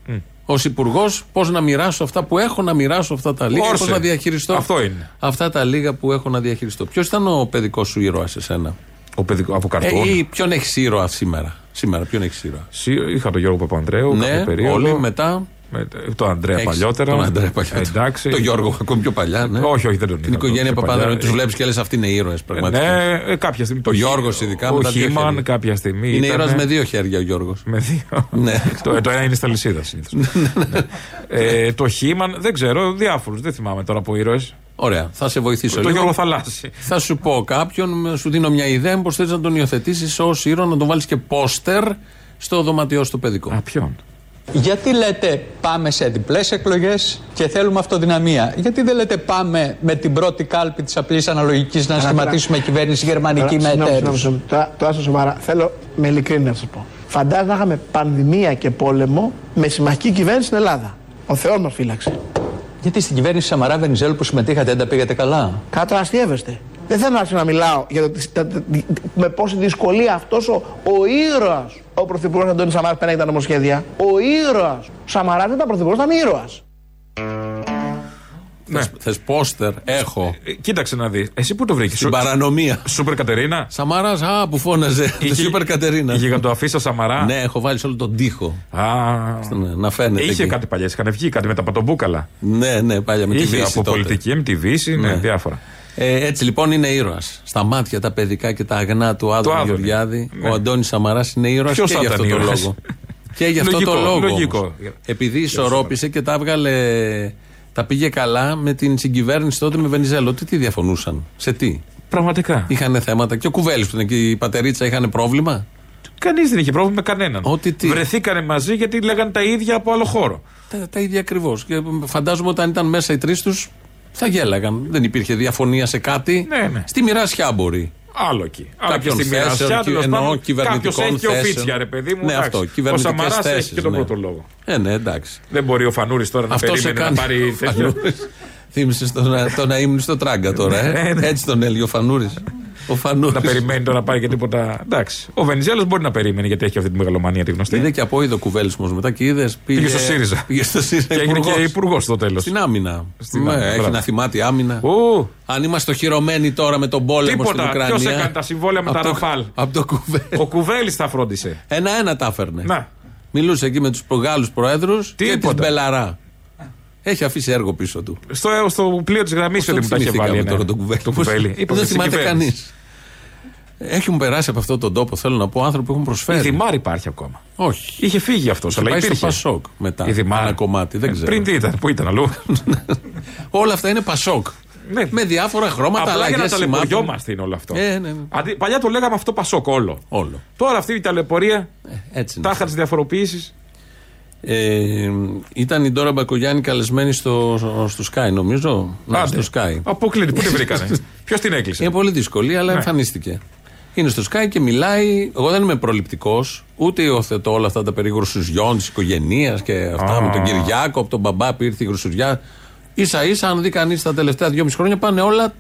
Ω υπουργός, πώς να μοιράσω αυτά που έχω να μοιράσω αυτά τα λίγα, Όρσε. πώ να διαχειριστώ. Αυτό είναι. Αυτά τα λίγα που έχω να διαχειριστώ. Ποιος ήταν ο παιδικός σου ήρωας εσένα, Ο παιδικό, από καρτούν. ε, ή ποιον έχεις ήρωα σήμερα; Σήμερα, ποιον έχεις ήρωα; Σι- Είχα τον Γιώργο Παπανδρέου. Ναι, κάποια περίοδο. όλοι μετά. Με, τον Αντρέα Έχεις παλιότερα. Τον Αντρέα παλιότερα. Εντάξει. Τον Γιώργο ακόμη πιο παλιά. Ναι. Όχι, όχι, δεν τον Την είχα οικογένεια πιο Παπανδρέου. παλιά. Τους βλέπεις και λες αυτοί είναι ήρωες πραγματικά. Ναι, ε, κάποια στιγμή. Ο Γιώργος ειδικά, Ο με τα δύο Χίμαν χέρια. κάποια στιγμή. Είναι ήταν- ήρωας με δύο χέρια ο Γιώργος. Με δύο. Ναι. το, το ένα είναι στα λυσίδα συνήθως. ε, το Χίμαν, δεν ξέρω, διάφορους. Δεν θυμάμαι τώρα από ήρωες. Ωραία, θα σε βοηθήσω Το λίγο. Γιώργο Θαλάσση. Θα σου πω κάποιον, σου δίνω μια ιδέα πώς θέλει να τον υιοθετήσεις ως ήρωα, να τον βάλεις και πόστερ στο δωματιό στο παιδικό. Α, ποιον; Γιατί λέτε πάμε σε διπλές εκλογές και θέλουμε αυτοδυναμία. Γιατί δεν λέτε πάμε με την πρώτη κάλπη της απλής αναλογικής να σχηματίσουμε κυβέρνηση γερμανική με Τώρα, συγγνώμη, εταίρους. συγγνώμη, Τώρα, τώρα στα σοβαρά. Θέλω με ειλικρίνεια να σας πω. Φαντάζομαι να είχαμε πανδημία και πόλεμο με συμμαχική κυβέρνηση στην Ελλάδα. Ο Θεός μας φύλαξε. Γιατί στην κυβέρνηση Σαμαρά Βενιζέλου που συμμετείχατε δεν τα πήγατε καλά; Κάτω αστείευεστε. Δεν θέλω να άρχισω να μιλάω για το, τα- τα- με πόση δυσκολία αυτός ο, ο ήρωας, ο πρωθυπουργός Αντώνης Σαμαράς πέρασε τα νομοσχέδια. Ο ήρωας. Σαμαράς δεν ήταν πρωθυπουργός, ήταν ήρωας. Ναι. Θε πόστερ, έχω. Ε, Κοίταξε να δεις. Εσύ πού το βρήκες; Στην παρανομία. Σούπερ Κατερίνα; Σαμαράς, α, που φώναζε. Το Είχε- Σούπερ Κατερίνα. Η γιγαντοαφίσα Σαμαρά; Ναι, έχω βάλει σε όλο τον τοίχο. Α, Ναι, Να φαίνεται. Είχε εκεί. κάτι παλιά, είχαν βγει κάτι με τα πατομπούκαλα. Ναι, ναι, παλιά με τη Είχε Δύση από τότε. πολιτική, με τη Δύση, ναι, Ναι. διάφορα. Ε, έτσι λοιπόν είναι ήρωας. Στα μάτια τα παιδικά και τα αγνά του Άδωνη Άδωνη. Γεωργιάδη, Ναι. ο Αντώνης Σαμαράς είναι ήρωας Ποιος και θα για ήταν αυτό το ήρωας; λόγο. και γι' αυτό Λογικό, το λόγο. λογικό. όμως. Επειδή ισορρόπησε και τα έβγαλε. Τα πήγε καλά με την συγκυβέρνηση τότε με Βενιζέλο. Τι, τι διαφωνούσαν, σε τι; Πραγματικά. Είχαν θέματα. Και ο Κουβέλης που ήταν εκεί, η πατερίτσα είχαν πρόβλημα; Κανείς δεν είχε πρόβλημα με κανέναν. Ό,τι τι. Βρεθήκανε μαζί γιατί λέγανε τα ίδια από άλλο χώρο. Τα, τα ίδια ακριβώς. Και φαντάζομαι όταν ήταν μέσα οι τρεις τους θα γέλαγαν. Δεν υπήρχε διαφωνία σε κάτι. Ναι, ναι. Στη μοιράσια μπορεί. Άλλο εκεί. Άλλο Κάποιων και στη θέσεων, μοιρασιά κυ- τέλος εννοώ πάντων, κυβερνητικών Κάποιος έχει και θέσεων. οφίτσια, ρε παιδί μου. Ναι, εντάξει. αυτό, Ο κυβερνητικές Σαμαράς έχει θέσεις, και τον ναι. πρώτο λόγο. Ε, ναι, εντάξει. Δεν μπορεί ο Φανούρης τώρα να Αυτό σε περίμενε κάνει. να πάρει τέτοιο. Θύμησε το, να- το να ήμουν στο τράγκα τώρα, ε. Ναι, ναι. Έτσι τον έλεγε ο Φανούρης. Ο Φανούρης. Να περιμένει τώρα να πάρει και τίποτα. Εντάξει. Ο Βενιζέλος μπορεί να περίμενε γιατί έχει αυτή τη μεγαλομανία τη γνωστή. Είδε και από είδο κουβέλισμό μετά και είδες. Πήγε στο ΣΥΡΙΖΑ. Πήγε στο ΣΥΡΙΖΑ. Και έγινε και υπουργός στο τέλος. Στην άμυνα. Στην Ναι, άμυνα, έχει μπράβο. να θυμάται άμυνα. Ου. Αν είμαστε οχυρωμένοι τώρα με τον πόλεμο στην Τίποτα. Ουκρανία. Ποιος έκανε τα συμβόλαια με απ' τα το- Ραφάλ; Από το κουβέλι. Ο Κουβέλης τα φρόντισε. Ένα-ένα τα έφερνε. Να. Μιλούσε εκεί με τους Γάλλου προέδρους και τη Τίποτα. Μπελαρά. Έχει αφήσει έργο πίσω του. Στο, στο πλοίο της γραμμής Πώς παιδί μου τα είχε θυμηθήκαμε βάλει. ναι. τώρα τον κουβέλι. Το κουβέλι. Πώς- Είπαμε Δεν στην θυμάται κυβέρνηση. κανείς. Έχουν περάσει από αυτόν τον τόπο, θέλω να πω, άνθρωποι που έχουν Η προσφέρει. Δημάρ υπάρχει ακόμα. Όχι. Είχε φύγει αυτός, Είχε αλλά πάει στο υπήρχε. Πασόκ μετά. Η Δημάρ. Ένα κομμάτι, δεν Ε, ξέρω. Πριν τι ήταν, πού ήταν αλλού. Όλα αυτά είναι Πασόκ. Ναι. Με διάφορα χρώματα, Απλά για να αλλαγές σημάτων. ταλαιπωριόμαστε είναι όλο αυτό. Ε, ναι, ναι. Αντί, παλιά το λέγαμε αυτό Πασόκ όλο. Όλο. Τώρα αυτή η ταλαιπωρία, Έτσι είναι. τάχα τις διαφοροποιήσεις. Ε, ήταν η Ντόρα Μπακογιάννη καλεσμένη στο, στο Sky, νομίζω. Ναι, στο Sky. Αποκλείται, πού την βρήκανε; Ποιος την έκλεισε; Είναι πολύ δύσκολη, αλλά Ναι. εμφανίστηκε. Είναι στο Sky και μιλάει. Εγώ δεν είμαι προληπτικός, ούτε υιοθετώ όλα αυτά τα περί γρουσουζιών της οικογένεια και αυτά Α. με τον Κυριάκο, από τον μπαμπά που ήρθε η γρουσουζιά. σα ίσα, αν δει κανείς τα τελευταία δυόμιση χρόνια, πάνε όλα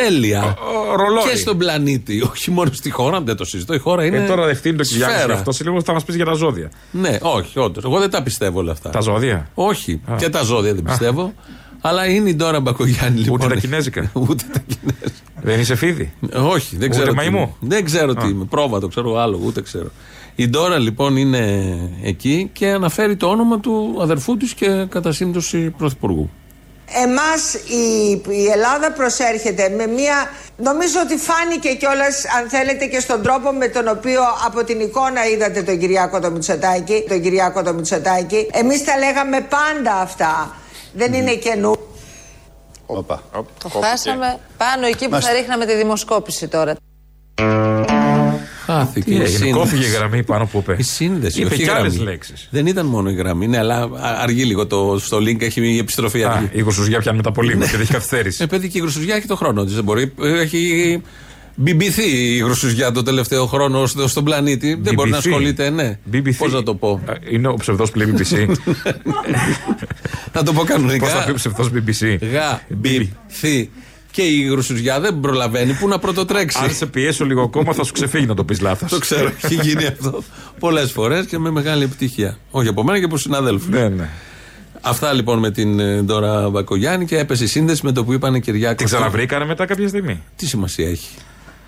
τέλεια. ρολόι. Και στον πλανήτη. Όχι μόνο στη χώρα, δεν το συζητώ. Η χώρα είναι. Ε, τώρα δεχτεί το Κυριάκος σφαίρα. αυτό. Σε λίγο θα μας πεις για τα ζώδια. Ναι, όχι, όντως. Εγώ δεν τα πιστεύω όλα αυτά. Τα ζώδια; Όχι, και τα ζώδια δεν πιστεύω. Αλλά είναι η Ντόρα Μπακογιάννη λοιπόν. Ούτε τα κινέζικα. Ούτε τα κινέζικα. Δεν είσαι φίδι; Όχι, δεν Ούτε ξέρω. τι μαϊμού; είμαι. Δεν ξέρω τι είμαι. Πρόβατο, ξέρω άλλο, ούτε ξέρω. Η Ντόρα λοιπόν είναι εκεί και αναφέρει το όνομα του αδερφού της και κατά σύμπτωση πρωθυπουργού. Εμάς η, η Ελλάδα προσέρχεται με μια... Νομίζω ότι φάνηκε κιόλας αν θέλετε και στον τρόπο με τον οποίο από την εικόνα είδατε τον Κυριάκο το Μητσοτάκη. Τον Κυριάκο το Μητσοτάκη. Εμείς τα λέγαμε πάντα αυτά. Δεν είναι καινού. Οπα. Το χάσαμε πάνω εκεί που Μάλιστα. θα ρίχναμε τη δημοσκόπηση τώρα. Χάθηκε. Τι η έγινε, σύνδεση. κόφυγε η γραμμή πάνω που είπε. Η σύνδεση. Είπε όχι η κι άλλες γραμμή. λέξεις. Δεν ήταν μόνο η γραμμή, ναι, αλλά α- αργεί λίγο. Το, στο link έχει η επιστροφή Α, αργή. η γρουσουζιά πιάνει μετά πολύ και δεν έχει καθυστέρηση. Ε, παιδί και η γρουσουζιά έχει το χρόνο της. Δεν μπορεί. Ε, Έχει μπιμπηθεί η γρουσουζιά το τελευταίο χρόνο στο- στον πλανήτη. Δεν μπορεί να BBC. ασχολείται, ναι. BBC. Πώς να το πω; Ε, Είναι ο ψευδός που λέει BBC. να το πω κανονικά. Πώς θα πει ο ψευδός BBC. Γα, μπιπ, θη. Και η γρουσουζιά δεν προλαβαίνει. Πού να πρωτοτρέξει; Αν σε πιέσω λίγο ακόμα θα σου ξεφύγει να το πεις λάθος. Το ξέρω, έχει γίνει αυτό πολλές φορές και με μεγάλη επιτυχία. Όχι από μένα και από συναδέλφους. Ναι, ναι. Αυτά λοιπόν με την ε, Ντόρα Μπακογιάννη και έπεσε η σύνδεση με το που είπανε Κυριάκο. Την ξαναβρήκανε μετά κάποια στιγμή; Τι σημασία έχει;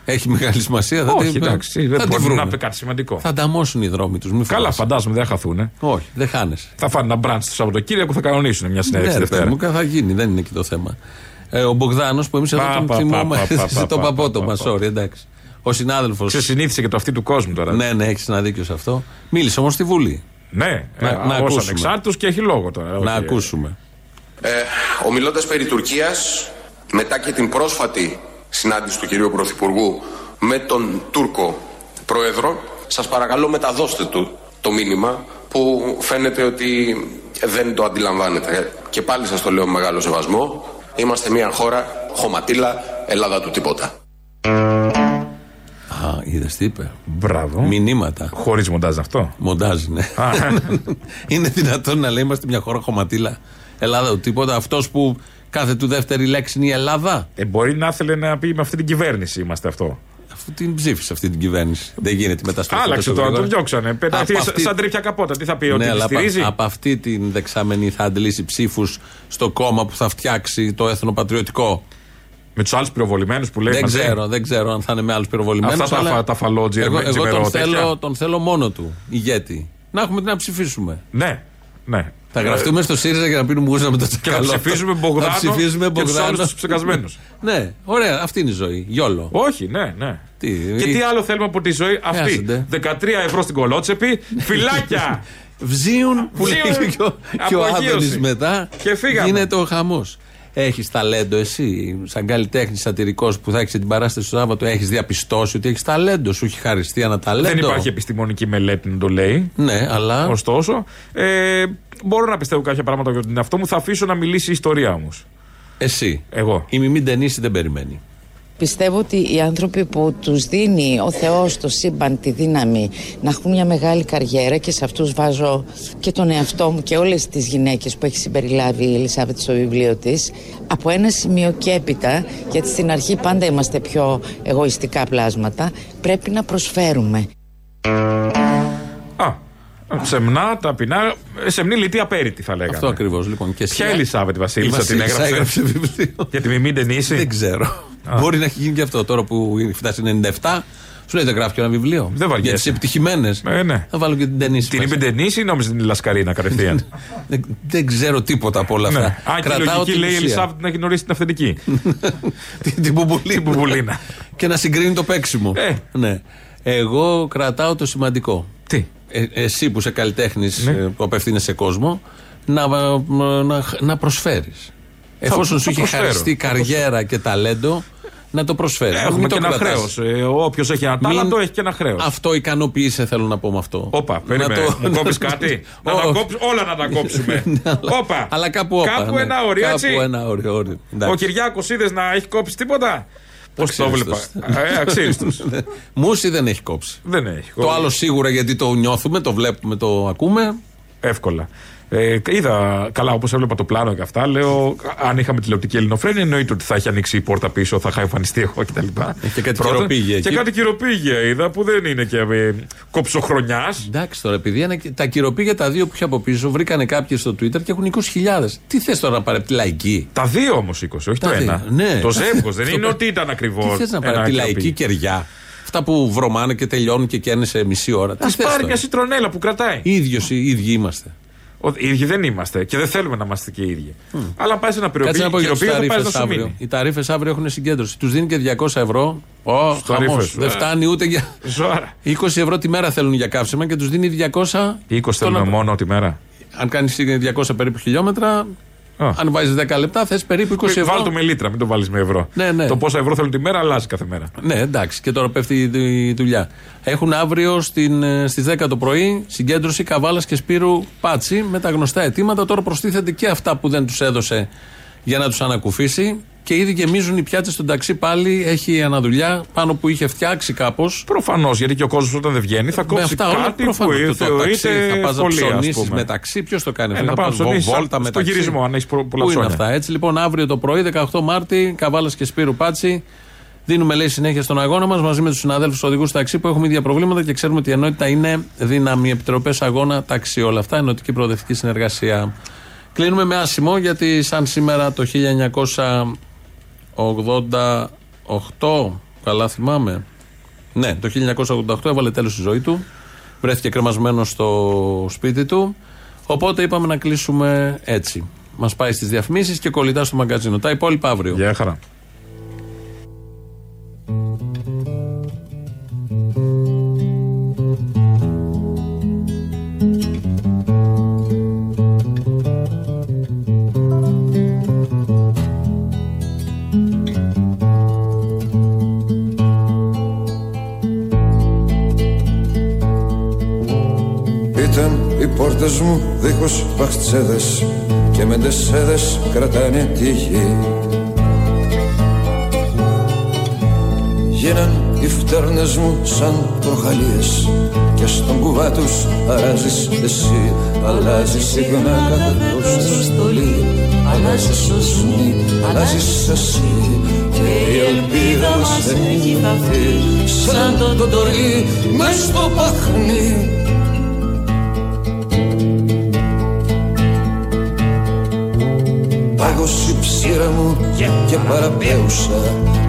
Έχει μεγάλη σημασία. Θα Όχι, την- εντάξει. θα Δεν τη μπορεί βρούμε. να πει κάτι σημαντικό. Θα ανταμώσουν οι δρόμοι τους. Καλά, φαντάζομαι δεν θα χαθούν. Όχι, δεν χάνεσαι. Θα φάνε ένα μπραντ το Σαββατοκύριακο, θα κανονίσουν μια συνέντευξη Ναι, ρε παιδί Δευτέρα. μου, θα γίνει, δεν είναι εκεί το θέμα. Ε, ο Μπογδάνος που εμείς εδώ Πα, τον πα, θυμόμαστε. πα, πα, πα, Το πα, παπότομα, πα, πα. sorry, εντάξει. Ο συνάδελφο. Ξεσυνήθισε και το αυτή του κόσμου τώρα. Ναι, ναι, έχεις ένα δίκιο σε αυτό. Μίλησε όμως στη Βουλή. Ναι, Να- ε, να ως ακούσουμε. ανεξάρτητος και έχει λόγο τώρα. Να όχι, ε. ακούσουμε. Ε, ομιλώντας περί Τουρκίας, μετά και την πρόσφατη συνάντηση του κυρίου Πρωθυπουργού με τον Τούρκο Πρόεδρο, σας παρακαλώ μεταδώστε του το μήνυμα που φαίνεται ότι δεν το αντιλαμβάνεται. Και πάλι σας το λέω με μεγάλο σεβασμό. Είμαστε μια χώρα χωματίλα, Ελλάδα του τίποτα. Α, είδες τι είπε; Μπράβο. Μηνύματα. Χωρίς μοντάζ αυτό. Μοντάζ, ναι. Α. είναι δυνατόν να λέει είμαστε μια χώρα χωματίλα. Ελλάδα του τίποτα. Αυτός που κάθε του δεύτερη λέξη είναι η Ελλάδα. Ε, μπορεί να ήθελε να πει με αυτή την κυβέρνηση είμαστε αυτό. Αφού την ψήφισε αυτή την κυβέρνηση. Δεν γίνεται μεταστροφή. Άλλαξε τόσο τώρα, τον γρήγορα. διώξανε. Πετάχτηκε Από σαν- αυτή- σαν τρίπια καπότα. Τι θα πει, ότι ναι, τη αλλά στηρίζει; από, από αυτή την δεξαμενή θα αντλήσει ψήφους στο κόμμα που θα φτιάξει το έθνο-πατριωτικό. Με τους άλλους πυροβολημένους που λέει Δεν μαζί. ξέρω, δεν ξέρω αν θα είναι με άλλους πυροβολημένους. Αυτά τα φα- τα φαλότζι, Εγώ, με εγώ τζιμερό, τον, τέτοια. θέλω, τον θέλω μόνο του, ηγέτη. Να έχουμε τι να ψηφίσουμε. Ναι, ναι. Θα γραφτούμε στο ΣΥΡΙΖΑ για να πίνουμε γούζα με το Και να τσακαλό. ψηφίζουμε Μπογδάνο Να ψηφίζουμε και τους Μπογδάνο. άλλους τους ψεκασμένους. ναι, ωραία, αυτή είναι η ζωή. Γιόλο. Όχι, ναι, ναι. Τι, Και τι άλλο θέλουμε από τη ζωή; Αυτή. Άσεντε. 13 ευρώ στην κολότσεπη, φυλάκια. Βζίουν που Βζίουν. λέει και ο, και ο Απογείωση. Άδωνης μετά. Και φύγαμε. Γίνεται ο χαμός. Έχεις ταλέντο εσύ, σαν καλλιτέχνης σατυρικός που θα έχεις την παράσταση το Σάββατο, έχεις διαπιστώσει ότι έχεις ταλέντο, σου έχει χαριστεί ένα ταλέντο. Δεν υπάρχει επιστημονική μελέτη να το λέει. Ναι, αλλά. Ωστόσο, ε, μπορώ να πιστεύω κάποια πράγματα για τον εαυτό μου. Θα αφήσω να μιλήσει η ιστορία όμως. Εσύ. Εγώ. Η Μιμή Ντενίση δεν περιμένει. Πιστεύω ότι οι άνθρωποι που τους δίνει ο Θεός το σύμπαν τη δύναμη να έχουν μια μεγάλη καριέρα και σε αυτούς βάζω και τον εαυτό μου και όλες τις γυναίκες που έχει συμπεριλάβει η Ελισάβετ στο βιβλίο της από ένα σημείο και έπειτα γιατί στην αρχή πάντα είμαστε πιο εγωιστικά πλάσματα πρέπει να προσφέρουμε. Σεμνά, ταπεινά, ε, σεμνή λιτή απέριτη θα λέγαμε. Αυτό ακριβώς λοιπόν. Και Ποια Ελισάβετ Βασίλισσα την Βασίλισσα έγραψε; έγραψε βιβλίο. Για τη Μιμή Ντενίση. Δεν ξέρω. Μπορεί να έχει γίνει και αυτό τώρα που έχει φτάσει 97. Σου λέει δεν γράφει και ένα βιβλίο. Δεν βαριέσαι. Για τι επιτυχημένες. Ε, ναι. Θα βάλω και την ταινίση. Την είπε Ντενίση ή νόμιζε την Λασκαρίνα κατευθείαν; δεν, δεν ξέρω τίποτα από όλα αυτά. Ναι. Α, και η λογική την λέει η ουσία. Ελισάβετ να έχει γνωρίσει την αυθεντική. την, την μπουμπουλίνα. μπουμπουλίνα. και να συγκρίνει το παίξιμο. Ναι. Εγώ κρατάω το σημαντικό. Τι; Ε, εσύ που είσαι καλλιτέχνης, Ναι. που απευθύνεσαι σε κόσμο, να, να, να προσφέρεις. Εφόσον θα σου έχει προσφέρω. χαριστεί καριέρα και ταλέντο, να το προσφέρεις. Έχουμε και ένα χρέος. Όποιος έχει ένα τάλαντο έχει και ένα χρέος. Αυτό ικανοποίησε, θέλω να πω με αυτό. Όπα, περίμενε. Μου κόβει κάτι; να τα Όχι. κόψ- όλα να τα κόψουμε. Όπα. Αλλά κάπου όπα. Κάπου ναι. ένα όριο, έτσι. Κάπου ένα όριο. όριο. Ο Εντάξει. Κυριάκος είδες να έχει κόψει τίποτα; Πώς το Αξίριστος. βλέπα; Ε, Αξίριστος. Μούση δεν έχει κόψει. Δεν έχει. Το άλλο σίγουρα γιατί το νιώθουμε, το βλέπουμε, το ακούμε. Εύκολα. Ε, είδα καλά όπως έβλεπα το πλάνο και αυτά. Λέω, αν είχαμε τηλεοπτική ελληνοφρένεια, εννοείται ότι θα έχει ανοίξει η πόρτα πίσω, θα είχα εμφανιστεί εγώ κτλ. Έχει και κάτι Πρώτον. κυροπήγια Και εκεί. κάτι κυροπήγια είδα που δεν είναι και ε, κοψοχρονιάς. Εντάξει τώρα, επειδή είναι και- τα κυροπήγια τα δύο που είχε από πίσω βρήκανε κάποιοι στο Twitter και έχουν 20.000. Τι θες τώρα να πάρει από τη λαϊκή; Τα δύο όμως 20, όχι Τα το δύο. ένα. Ναι. Το ζεύγος δεν Στο είναι πε- ότι ήταν ακριβώς. Τι θες να πάρει από τη λαϊκή κεριά; Αυτά που βρωμάνε και τελειώνουν και καίνε σε μισή ώρα. Τι Α θες πάρει τώρα; μια σιτρονέλα που κρατάει. ίδιος, οι ίδιοι είμαστε. Ο, οι ίδιοι δεν είμαστε και δεν θέλουμε να είμαστε και οι ίδιοι. Αλλά αν πάει σε ένα Κάτσε να πω για του πυροπήγιο, θα πάει να ταρήφε σου αύριο. μείνει. Οι ταρήφε αύριο έχουν συγκέντρωση. Τους δίνει και 200 ευρώ. Ω, Στο χαμός. ταρήφες. Δεν Ε. φτάνει ούτε για. Ζωάρα. 20 ευρώ τη μέρα θέλουν για καύσιμα και τους δίνει 200. 20 θέλουμε μόνο τη μέρα; Αν κάνεις 200 περίπου χιλιόμετρα, αν βάζεις 10 λεπτά, θες περίπου 20 ευρώ. Βάλ το με λίτρα, μην το βάλεις με ευρώ. Ναι, ναι. Το πόσα ευρώ θέλουν τη μέρα αλλάζει κάθε μέρα. Ναι, εντάξει, και τώρα πέφτει η- η δουλειά. Έχουν αύριο στην, ε, στις 10 το πρωί συγκέντρωση Καβάλας και Σπύρου Πάτσι με τα γνωστά αιτήματα. Τώρα προστίθενται και αυτά που δεν τους έδωσε για να τους ανακουφίσει. Και ήδη γεμίζουν οι πιάτες στον ταξί πάλι. Έχει αναδουλειά πάνω που είχε φτιάξει κάπως. Προφανώς, γιατί και ο κόσμος όταν δεν βγαίνει θα Με κόψει αυτά όλα κάτι προφανώς. που Το- το θεωρείται ταξί, θα πας να ευκολία, ας ψωνίσεις πούμε. μεταξύ. Ποιος το κάνει Ε, αυτό, να θα πάω πας να ψωνίσεις βόλτα στο μεταξύ. γυρισμό, αν έχεις προ- πολλά Πού είναι ψώνια. αυτά; Έτσι λοιπόν αύριο το πρωί, 18 Μάρτη, Καβάλας και Σπύρου Πάτσι. Δίνουμε λέει συνέχεια στον αγώνα μας μαζί με τους συναδέλφους οδηγούς ταξί που έχουμε ίδια προβλήματα και ξέρουμε ότι η ενότητα είναι δύναμη. Επιτροπές αγώνα ταξί. Όλα αυτά ενωτική προοδευτική συνεργασία. Κλείνουμε με άσημο γιατί σαν σήμερα το 1988, καλά θυμάμαι. Ναι, το 1988 έβαλε τέλος στη ζωή του. Βρέθηκε κρεμασμένο στο σπίτι του. Οπότε είπαμε να κλείσουμε έτσι. Μας πάει στις διαφημίσεις και κολλητά στο μαγκαζίνο. Τα υπόλοιπα αύριο. Γεια χαρά. Οι πόρτες μου δίχως παχτσέδες και μεντεσέδες κρατάνε τη γη. Γίναν οι φτέρνες μου σαν τροχαλίες και στον κουβά τους αράζεις εσύ. Αλλάζεις συχνά κάθε τόσο στολή Αλλάζεις ως μη, αλλάζεις εσύ. Και η ελπίδα μας δεν έχει χαθεί σαν το τοτορί μες στο παχνί Πάγωσε η ψήρα μου και παραπέουσα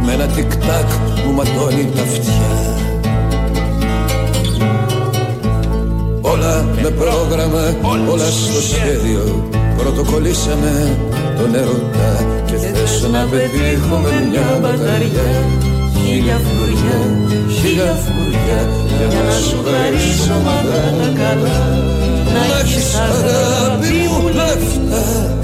Με ένα τικ-τάκ που ματώνει τα αυτιά. Όλα με πρόγραμμα, όλα στο σχέδιο. Πρωτοκολλήσαμε τον ερωτά Και θες να πετύχουμε μια μπαταριά. Χίλια φλουριά, χίλια φλουριά Για να σου χαρίσω μαγά τα καλά. Να έχεις αγάπη μου λεφτά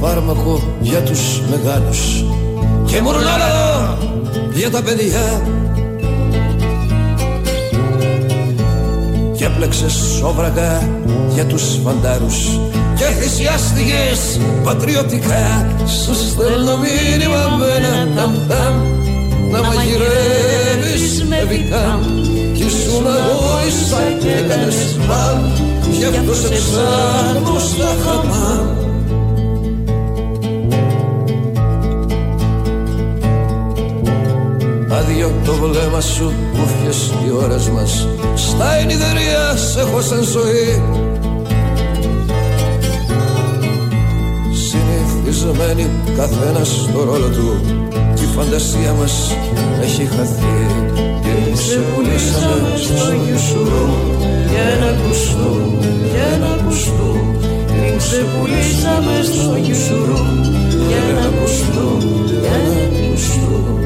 φάρμακο για τους μεγάλους. Και μουρλάρα για τα παιδιά. Και έπλεξες σόβρακα για τους φαντάρους. Και θυσιάστηκες πατριωτικά σου στέλνω μήνυμα με ένα ταμ να μαγειρεύεις με βιτάμ κι ήσουν αγώησα και έκανες μπαμ γι' αυτό σε ψάχνω στα χαμάμ Άδειο το βλέμμα σου που φιες οι ώρες μας. Στα ενιδερία σε έχω σαν ζωή. Συνηθισμένοι καθένας στο ρόλο του. Κι η φαντασία μας έχει χαθεί. Και σε πουλήσαμε στο γιουσουρού Για ένα κουστού, για ένα κουστού Και σε πουλήσαμε στο γιουσουρού Για ένα κουστού, για ένα κουστού